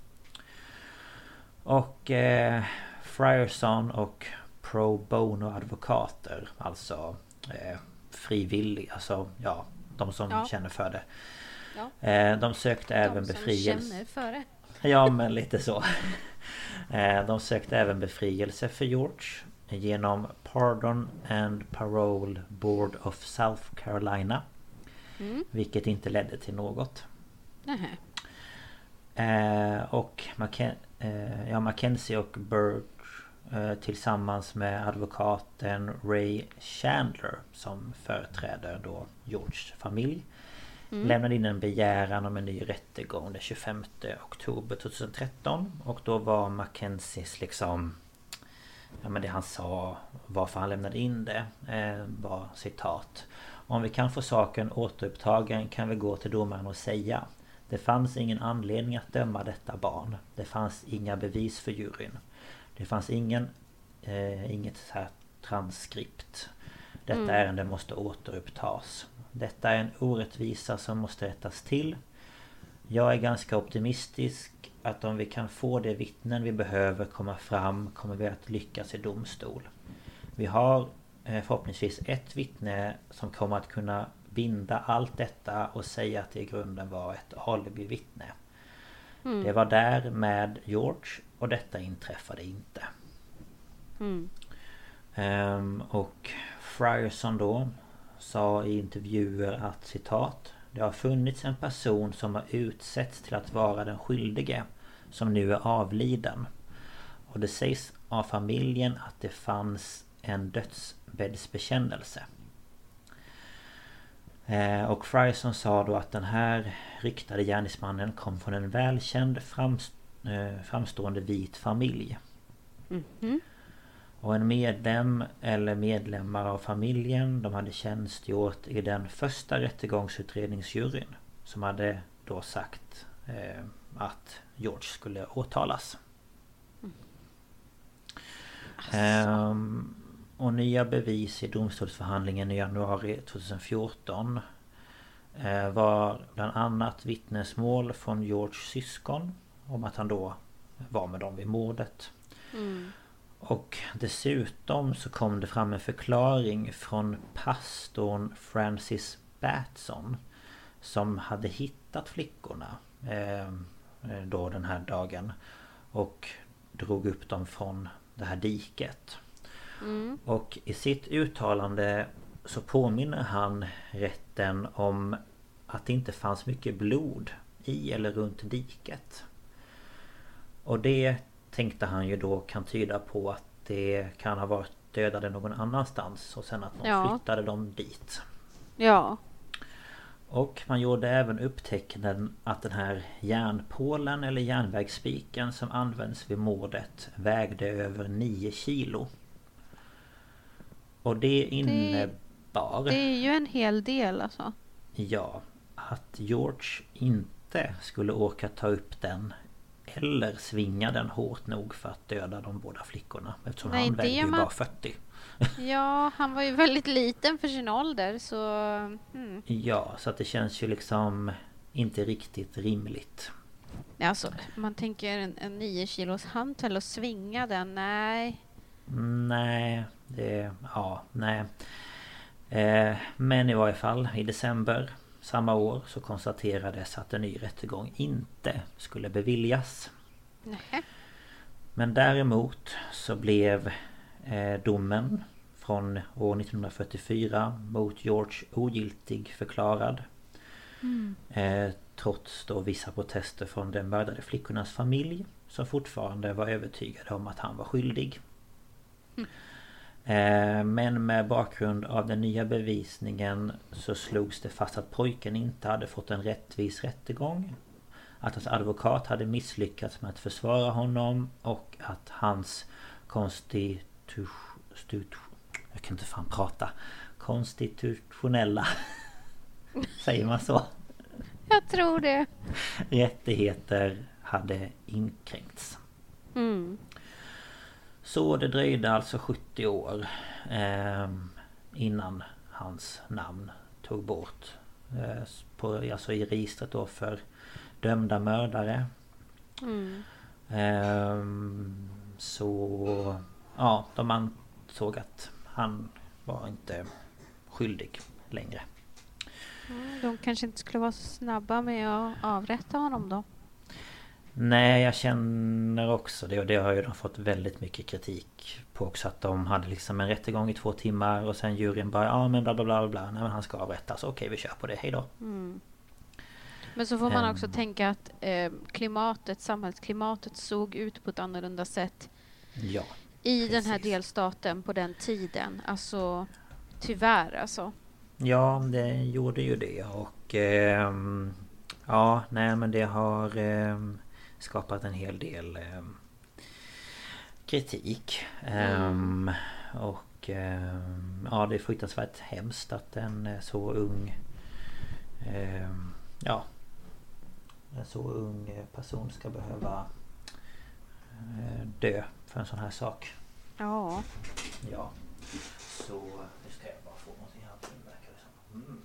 Och eh, Frierson och Pro Bono advokater Alltså eh, frivilliga, alltså ja De som Ja. känner för det Ja. eh, De sökte även De som befrielse känner för det. Ja men lite så *laughs* Eh, De sökte även befrielse för George Genom Pardon and Parole Board of South Carolina Mm. Vilket inte ledde till något Nähä. eh, Och Macken- eh, ja, Mackenzie och Birch eh, Tillsammans med advokaten Ray Chandler Som företräder då Georges familj Lämnade in en begäran om en ny rättegång den 25 oktober 2013 Och då var Mackenzies liksom Ja men det han sa Varför han lämnade in det eh, Var citat. Om vi kan få saken återupptagen kan vi gå till domaren och säga Det fanns ingen anledning att döma detta barn. Det fanns inga bevis för juryn. Det fanns ingen eh, Inget så här transkript. Detta Mm. ärende måste återupptas. Detta är en orättvisa som måste rättas till. Jag är ganska optimistisk att om vi kan få de vittnen vi behöver komma fram kommer vi att lyckas i domstol. Vi har eh, förhoppningsvis ett vittne som kommer att kunna binda allt detta och säga att det i grunden var ett alibi-vittne. Mm. Det var där med George och detta inträffade inte. Mm. Ehm, och Frierson då sa i intervjuer att citat Det har funnits en person som har utsetts till att vara den skyldige som nu är avliden. Och det sägs av familjen att det fanns en dödsbäddsbekännelse. Eh, Och Frierson sa då att den här ryktade gärningsmannen kom från en välkänd eh, framstående vit familj. Mhm. Och en medlem eller medlemmar av familjen de hade tjänstgjort i den första rättegångsutredningsjuryn. Som hade då sagt eh, att George skulle åtalas. Ehm, och nya bevis i domstolsförhandlingen i januari 2014 eh, var bland annat vittnesmål från Georges syskon om att han då var med dem vid mordet. Mm. Och dessutom så kom det fram en förklaring från pastorn Francis Batson Som hade hittat flickorna eh, Då den här dagen Och drog upp dem från det här diket Mm. Och i sitt uttalande så påminner han rätten om att det inte fanns mycket blod i eller runt diket. Och det tänkte han ju då kan tyda på att det kan ha varit dödade någon annanstans och sen att de Ja. flyttade dem dit. Ja. Och man gjorde även upptäckten att den här järnpålen eller järnvägsspiken som används vid mordet vägde över 9 kilo. Och det innebar... Det är ju en hel del alltså. Ja, att George inte skulle orka ta upp den eller svinga den hårt nog för att döda de båda flickorna. Eftersom Nej, han det vägde ju man- bara 40. Ja, han var ju väldigt liten för sin ålder så... Mm. Ja, så att det känns ju liksom inte riktigt rimligt. Alltså, man tänker en, en 9 kilos hantel och svinga den, nej. Nej, det... Ja, nej. Eh, men i varje fall i december samma år så konstaterades att en ny rättegång inte skulle beviljas. Nej. Men däremot så blev domen från år 1944 mot George ogiltig förklarad. Eh, trots då vissa protester från de mördade flickornas familj som fortfarande var övertygade om att han var skyldig. Eh, men med bakgrund av den nya bevisningen så slogs det fast att pojken inte hade fått en rättvis rättegång. Att hans advokat hade misslyckats med att försvara honom och att hans konstitu... Stut, jag kan inte fan prata. Konstitutionella... *laughs* Säger man så? Jag tror det. Rättigheter hade inkränkts. Mm. Så det dröjde alltså 70 år eh, innan hans namn tog bort. Eh, på, alltså i registret då för dömda mördare. Mm. Ehm, så ja, de ansåg att han var inte skyldig längre. Mm, De kanske inte skulle vara så snabba med att avrätta honom då. Nej, jag känner också det och det har ju de fått väldigt mycket kritik på också att de hade liksom en rättegång i två timmar och sen juryn bara ja men bla bla bla bla nej men han ska avrättas okej vi kör på det, hejdå. Mm. Men så får man också Ehm. tänka att eh, klimatet, samhällsklimatet såg ut på ett annorlunda sätt Ja. I den här Precis. delstaten på den tiden. Alltså tyvärr alltså. Ja, det gjorde ju det och ehm, Ja, nej men det har ehm, skapat en hel del ehm, kritik. Ehm, och ehm, ja, det är fruktansvärt hemskt att en eh, så ung ehm, Ja En så ung eh, person ska behöva eh, dö för en sån här sak. Ja. Ja. Så nu ska jag bara få någonting här. Mm.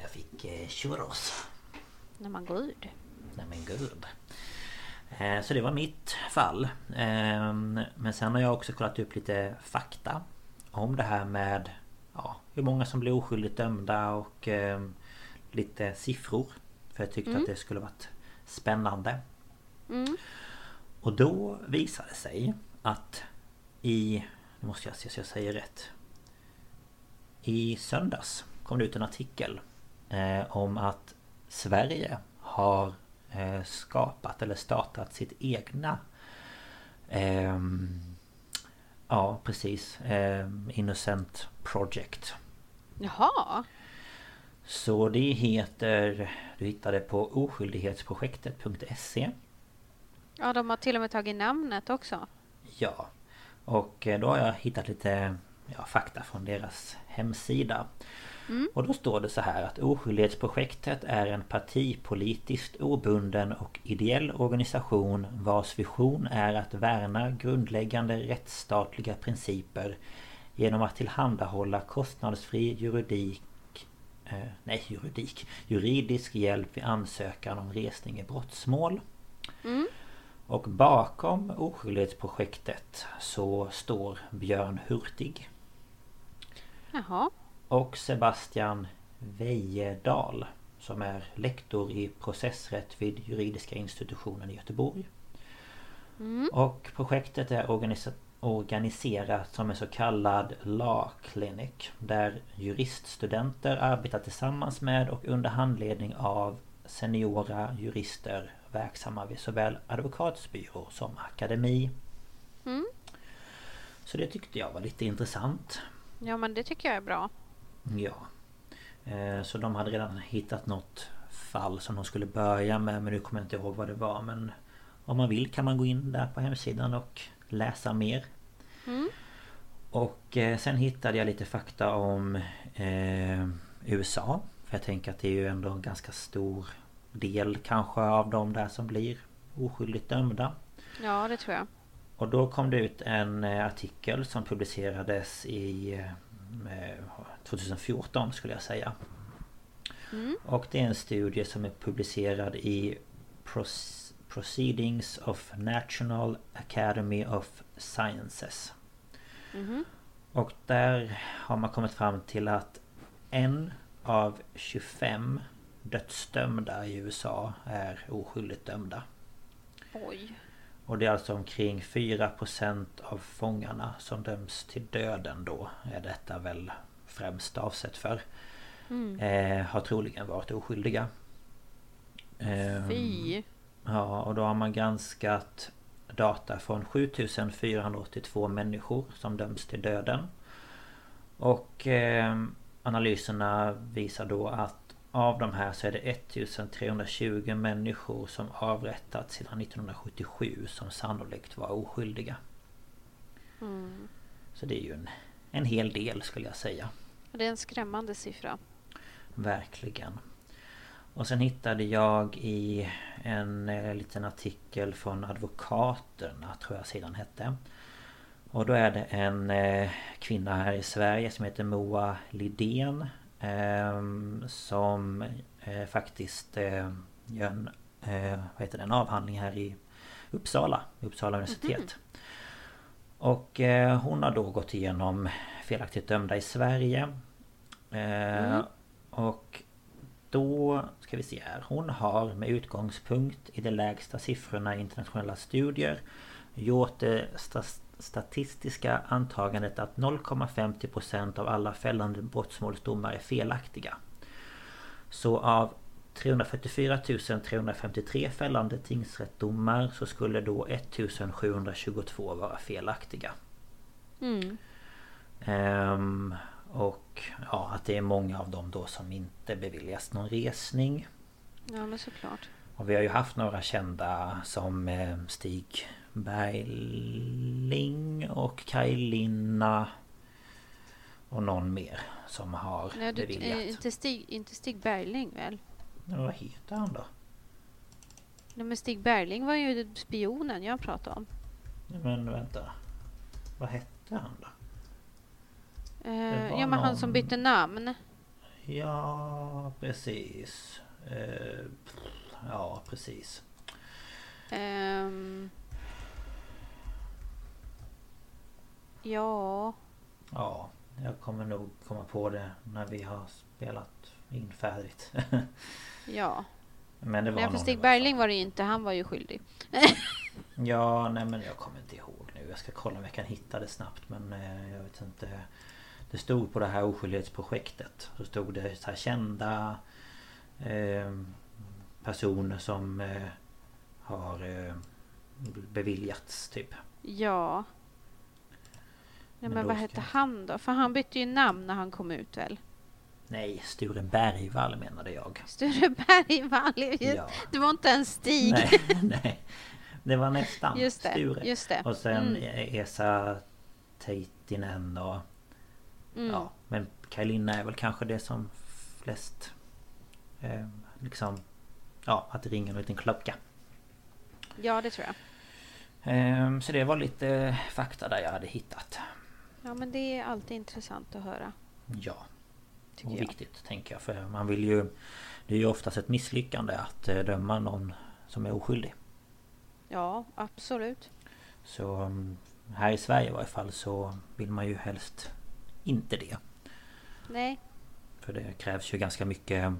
Jag fick eh, churros. När man går ur. Nej men gud. Eh, Så det var mitt fall. Eh, Men sen har jag också kollat upp lite fakta. Om det här med ja, hur många som blir oskyldigt dömda och eh, lite siffror. För jag tyckte Mm. att det skulle varit spännande. Mm. Och då visade det sig att i... Nu måste jag se så jag säger rätt. I söndags kom det ut en artikel eh, om att Sverige har eh, skapat eller startat sitt egna ehm, Ja precis ehm, Innocent Project Jaha. Så det heter Du hittar det på oskyldighetsprojektet.se Ja, de har till och med tagit namnet också. Ja Och eh, då har jag hittat lite ja, fakta från deras hemsida Mm. Och då står det så här att Oskyldighetsprojektet är en partipolitiskt obunden och ideell organisation vars vision är att värna grundläggande rättsstatliga principer genom att tillhandahålla kostnadsfri juridik eh, Nej, juridik Juridisk hjälp vid ansökan om resning i brottsmål Mm. Och bakom Oskyldighetsprojektet så står Björn Hurtig Jaha. och Sebastian Wejedal som är lektor i processrätt vid juridiska institutionen i Göteborg. Mm. Och projektet är organisa- organiserat som en så kallad Law Clinic där juriststudenter arbetar tillsammans med och under handledning av seniora jurister verksamma vid såväl advokatsbyrå som akademi. Mm. Så det tyckte jag var lite intressant. Ja men det tycker jag är bra. Ja. Eh, så de hade redan hittat något fall som de skulle börja med men nu kommer jag inte ihåg vad det var men Om man vill kan man gå in där på hemsidan och läsa mer. Mm. Och eh, sen hittade jag lite fakta om eh, USA. För jag tänker att det är ju ändå en ganska stor del kanske av de där som blir oskyldigt dömda. Ja det tror jag. Och då kom det ut en eh, artikel som publicerades i eh, 2014 skulle jag säga. Mm. Och det är en studie som är publicerad i Proceedings of National Academy of Sciences. Mhm. Och där har man kommit fram till att en av 25 dödsdömda i USA är oskyldigt dömda. Oj. Och det är alltså omkring 4% av fångarna som döms till döden då är detta väl främst avsett för. Mm. Eh, har troligen varit oskyldiga. Eh, Fy. Ja, och då har man granskat data från 7482 människor som döms till döden. Och eh, analyserna visar då att av de här så är det 1320 människor som avrättats sedan 1977 som sannolikt var oskyldiga. Mm. Så det är ju en, en hel del skulle jag säga. Det är en skrämmande siffra. Verkligen. Och sen hittade jag i en eh, liten artikel från Advokaterna tror jag sidan hette. Och då är det en eh, kvinna här i Sverige som heter Moa Lidén. Eh, som eh, faktiskt eh, gör en, eh, vad heter det, en avhandling här i Uppsala, Uppsala universitet. Och eh, hon har då gått igenom felaktigt dömda i Sverige. Eh, Mm. Och då ska vi se här. Hon har med utgångspunkt i de lägsta siffrorna i internationella studier gjort det statistiska antagandet att 0,50% av alla fällande brottsmålsdomar är felaktiga. Så av 344 353 fällande tingsrättdomar så skulle då 1722 vara felaktiga. Mm. Ehm, och ja, att det är många av dem då som inte beviljas någon resning. Ja men såklart. Och vi har ju haft några kända som eh, Stig Bergling och Kaj Linna Och någon mer som har Nej, du, beviljat. eh, inte, Stig, inte Stig Bergling väl? Ja, vad heter han då? Nej men Stig Bergling var ju spionen jag pratade om. Men vänta. Vad hette han då? Eh, ja men han någon- som bytte namn. Ja, precis. Eh, ja, precis. Ehm, ja, Ja, jag kommer nog komma på det när vi har spelat in färdigt. *laughs* ja. Men det var Nej, för Stig Bergling var det ju inte. Han var ju skyldig. *laughs* Ja, nej men jag kommer inte ihåg nu. Jag ska kolla om jag kan hitta det snabbt men eh, jag vet inte. Det stod på det här oskyldighetsprojektet. Så stod det så här kända eh, personer som eh, har eh, beviljats typ. Ja. Nej, Men men vad hette han då? För han bytte ju namn när han kom ut väl? Nej, Sture Bergvall menade jag. Sture Bergvall. Ja. Det var inte en Stig. Nej, *laughs* nej. Det var nästan Just det, Sture. just det. Och sen Mm. Esa Teitinen och Mm. Ja, men Kajlinna är väl kanske det som flest eh, liksom Ja, att det ringer en liten klocka. ja, det tror jag. Eh, så det var lite fakta där jag hade hittat. Ja, men det är alltid intressant att höra. Ja, och jag. viktigt tänker jag. För man vill ju Det är ju oftast ett misslyckande att eh, döma någon som är oskyldig. Ja, absolut. Så mm, här i Sverige i varje fall så vill man ju helst inte det. Nej, För det krävs ju ganska mycket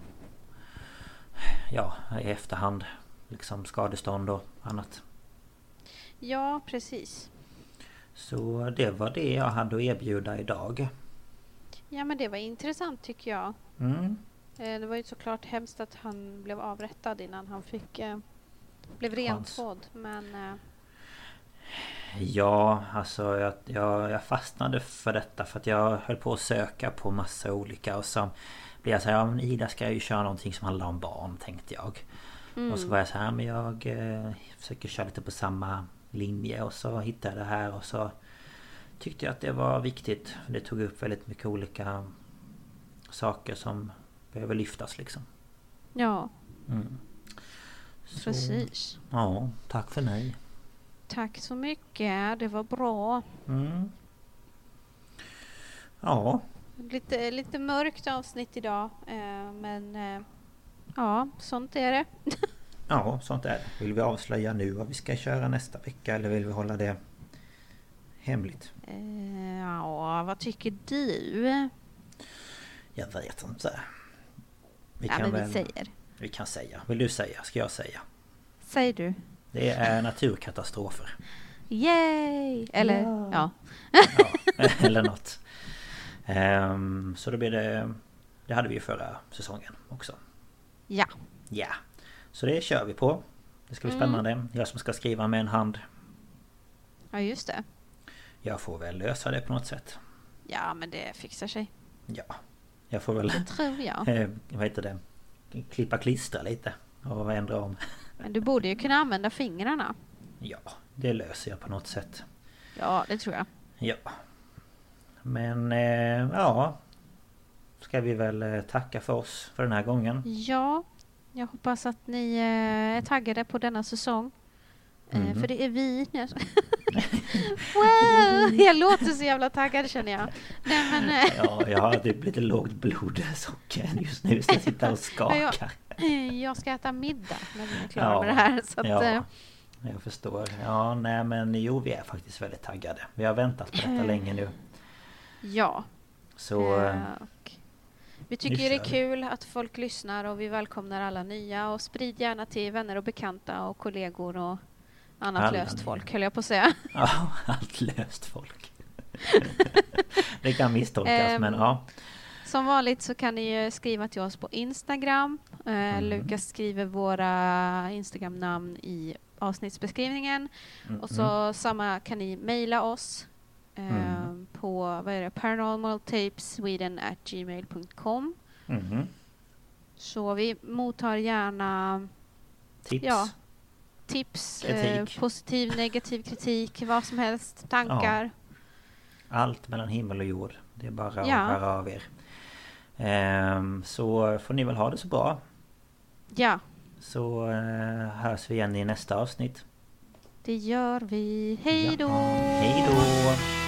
Ja, i efterhand Liksom skadestånd och annat. ja precis. Så det var det jag hade att erbjuda idag. Ja, men det var intressant tycker jag. Mm. Eh, det var ju såklart hemskt att han blev avrättad innan han fick... Eh, blev rentvådd. Men... Eh, Ja, alltså jag, jag, jag fastnade för detta för att jag höll på att söka på massa olika och så blev jag så här, ja men Ida ska ju köra någonting som handlar om barn tänkte jag. mm. Och så var jag så här, men jag eh, försöker köra lite på samma linje och så hittade jag det här och så tyckte jag att det var viktigt. Det tog upp väldigt mycket olika saker som behöver lyftas liksom. Ja, Mm. Så, precis. Ja, tack för mig. Tack så mycket. Det var bra. Mm. Ja, Lite, lite mörkt avsnitt idag. Eh, men eh, ja, sånt är det. *laughs* ja, sånt är det. Vill vi avslöja nu vad vi ska köra nästa vecka eller vill vi hålla det hemligt? Eh, ja, vad tycker du? Jag vet inte. Vi ja, kan men väl... vi säger. Vi kan säga. Vill du säga? Ska jag säga? Säg du. Det är naturkatastrofer. Yay! Eller Ja. ja. Ja, *laughs* eller något. Ehm, så då blir det... Det hade vi ju förra säsongen också. Ja. Ja. Så det kör vi på. Det ska bli Mm. spännande. Jag som ska skriva med en hand. Ja, just det. Jag får väl lösa det på något sätt. Ja, men det fixar sig. Ja. Jag får väl... Det tror jag. *laughs* Eh, vad heter det? Klippa klistra lite. Och ändra om. Men du borde ju kunna använda fingrarna. Ja, det löser jag på något sätt. Ja, det tror jag. Ja. Men eh, ja. Ska vi väl eh, tacka för oss för den här gången. Ja, jag hoppas att ni eh, är taggade på denna säsong. Eh, Mhm. För det är vi. Jag *laughs* wow, jag låter så jävla taggad känner jag. Nej, men, eh, Ja, jag har typ lite lågt blodsocker just nu så jag sitter och *laughs* skakar. eh, jag ska äta middag när vi är klara Ja, med det här. Så att, Ja, jag förstår. Ja, nej men jo vi är faktiskt väldigt taggade. Vi har väntat på detta länge nu. ja. Så och vi tycker det är kul att folk lyssnar och vi välkomnar alla nya och sprid gärna till vänner och bekanta och kollegor och annat Alla löst folk höll jag på att säga. *laughs* ja, allt löst folk. *laughs* det kan misstolkas men Ehm, ja. Som vanligt så kan ni skriva till oss på Instagram. Eh, Mm. Lukas skriver våra Instagram-namn i avsnittsbeskrivningen. Mm, Och så samma kan ni mejla oss Mm. på vad är det, paranormaltapesweden at gmail.com. mm, mhm. Så vi mottar gärna Tips. Ja. tips, eh, positiv, negativ kritik, vad som helst, tankar. Allt mellan himmel och jord. Det är bara Ja. att höra av er. Ehm, så får ni väl ha det så bra. Ja, Så eh, hörs vi igen i nästa avsnitt. det gör vi. Hej då! Ja. Hej då!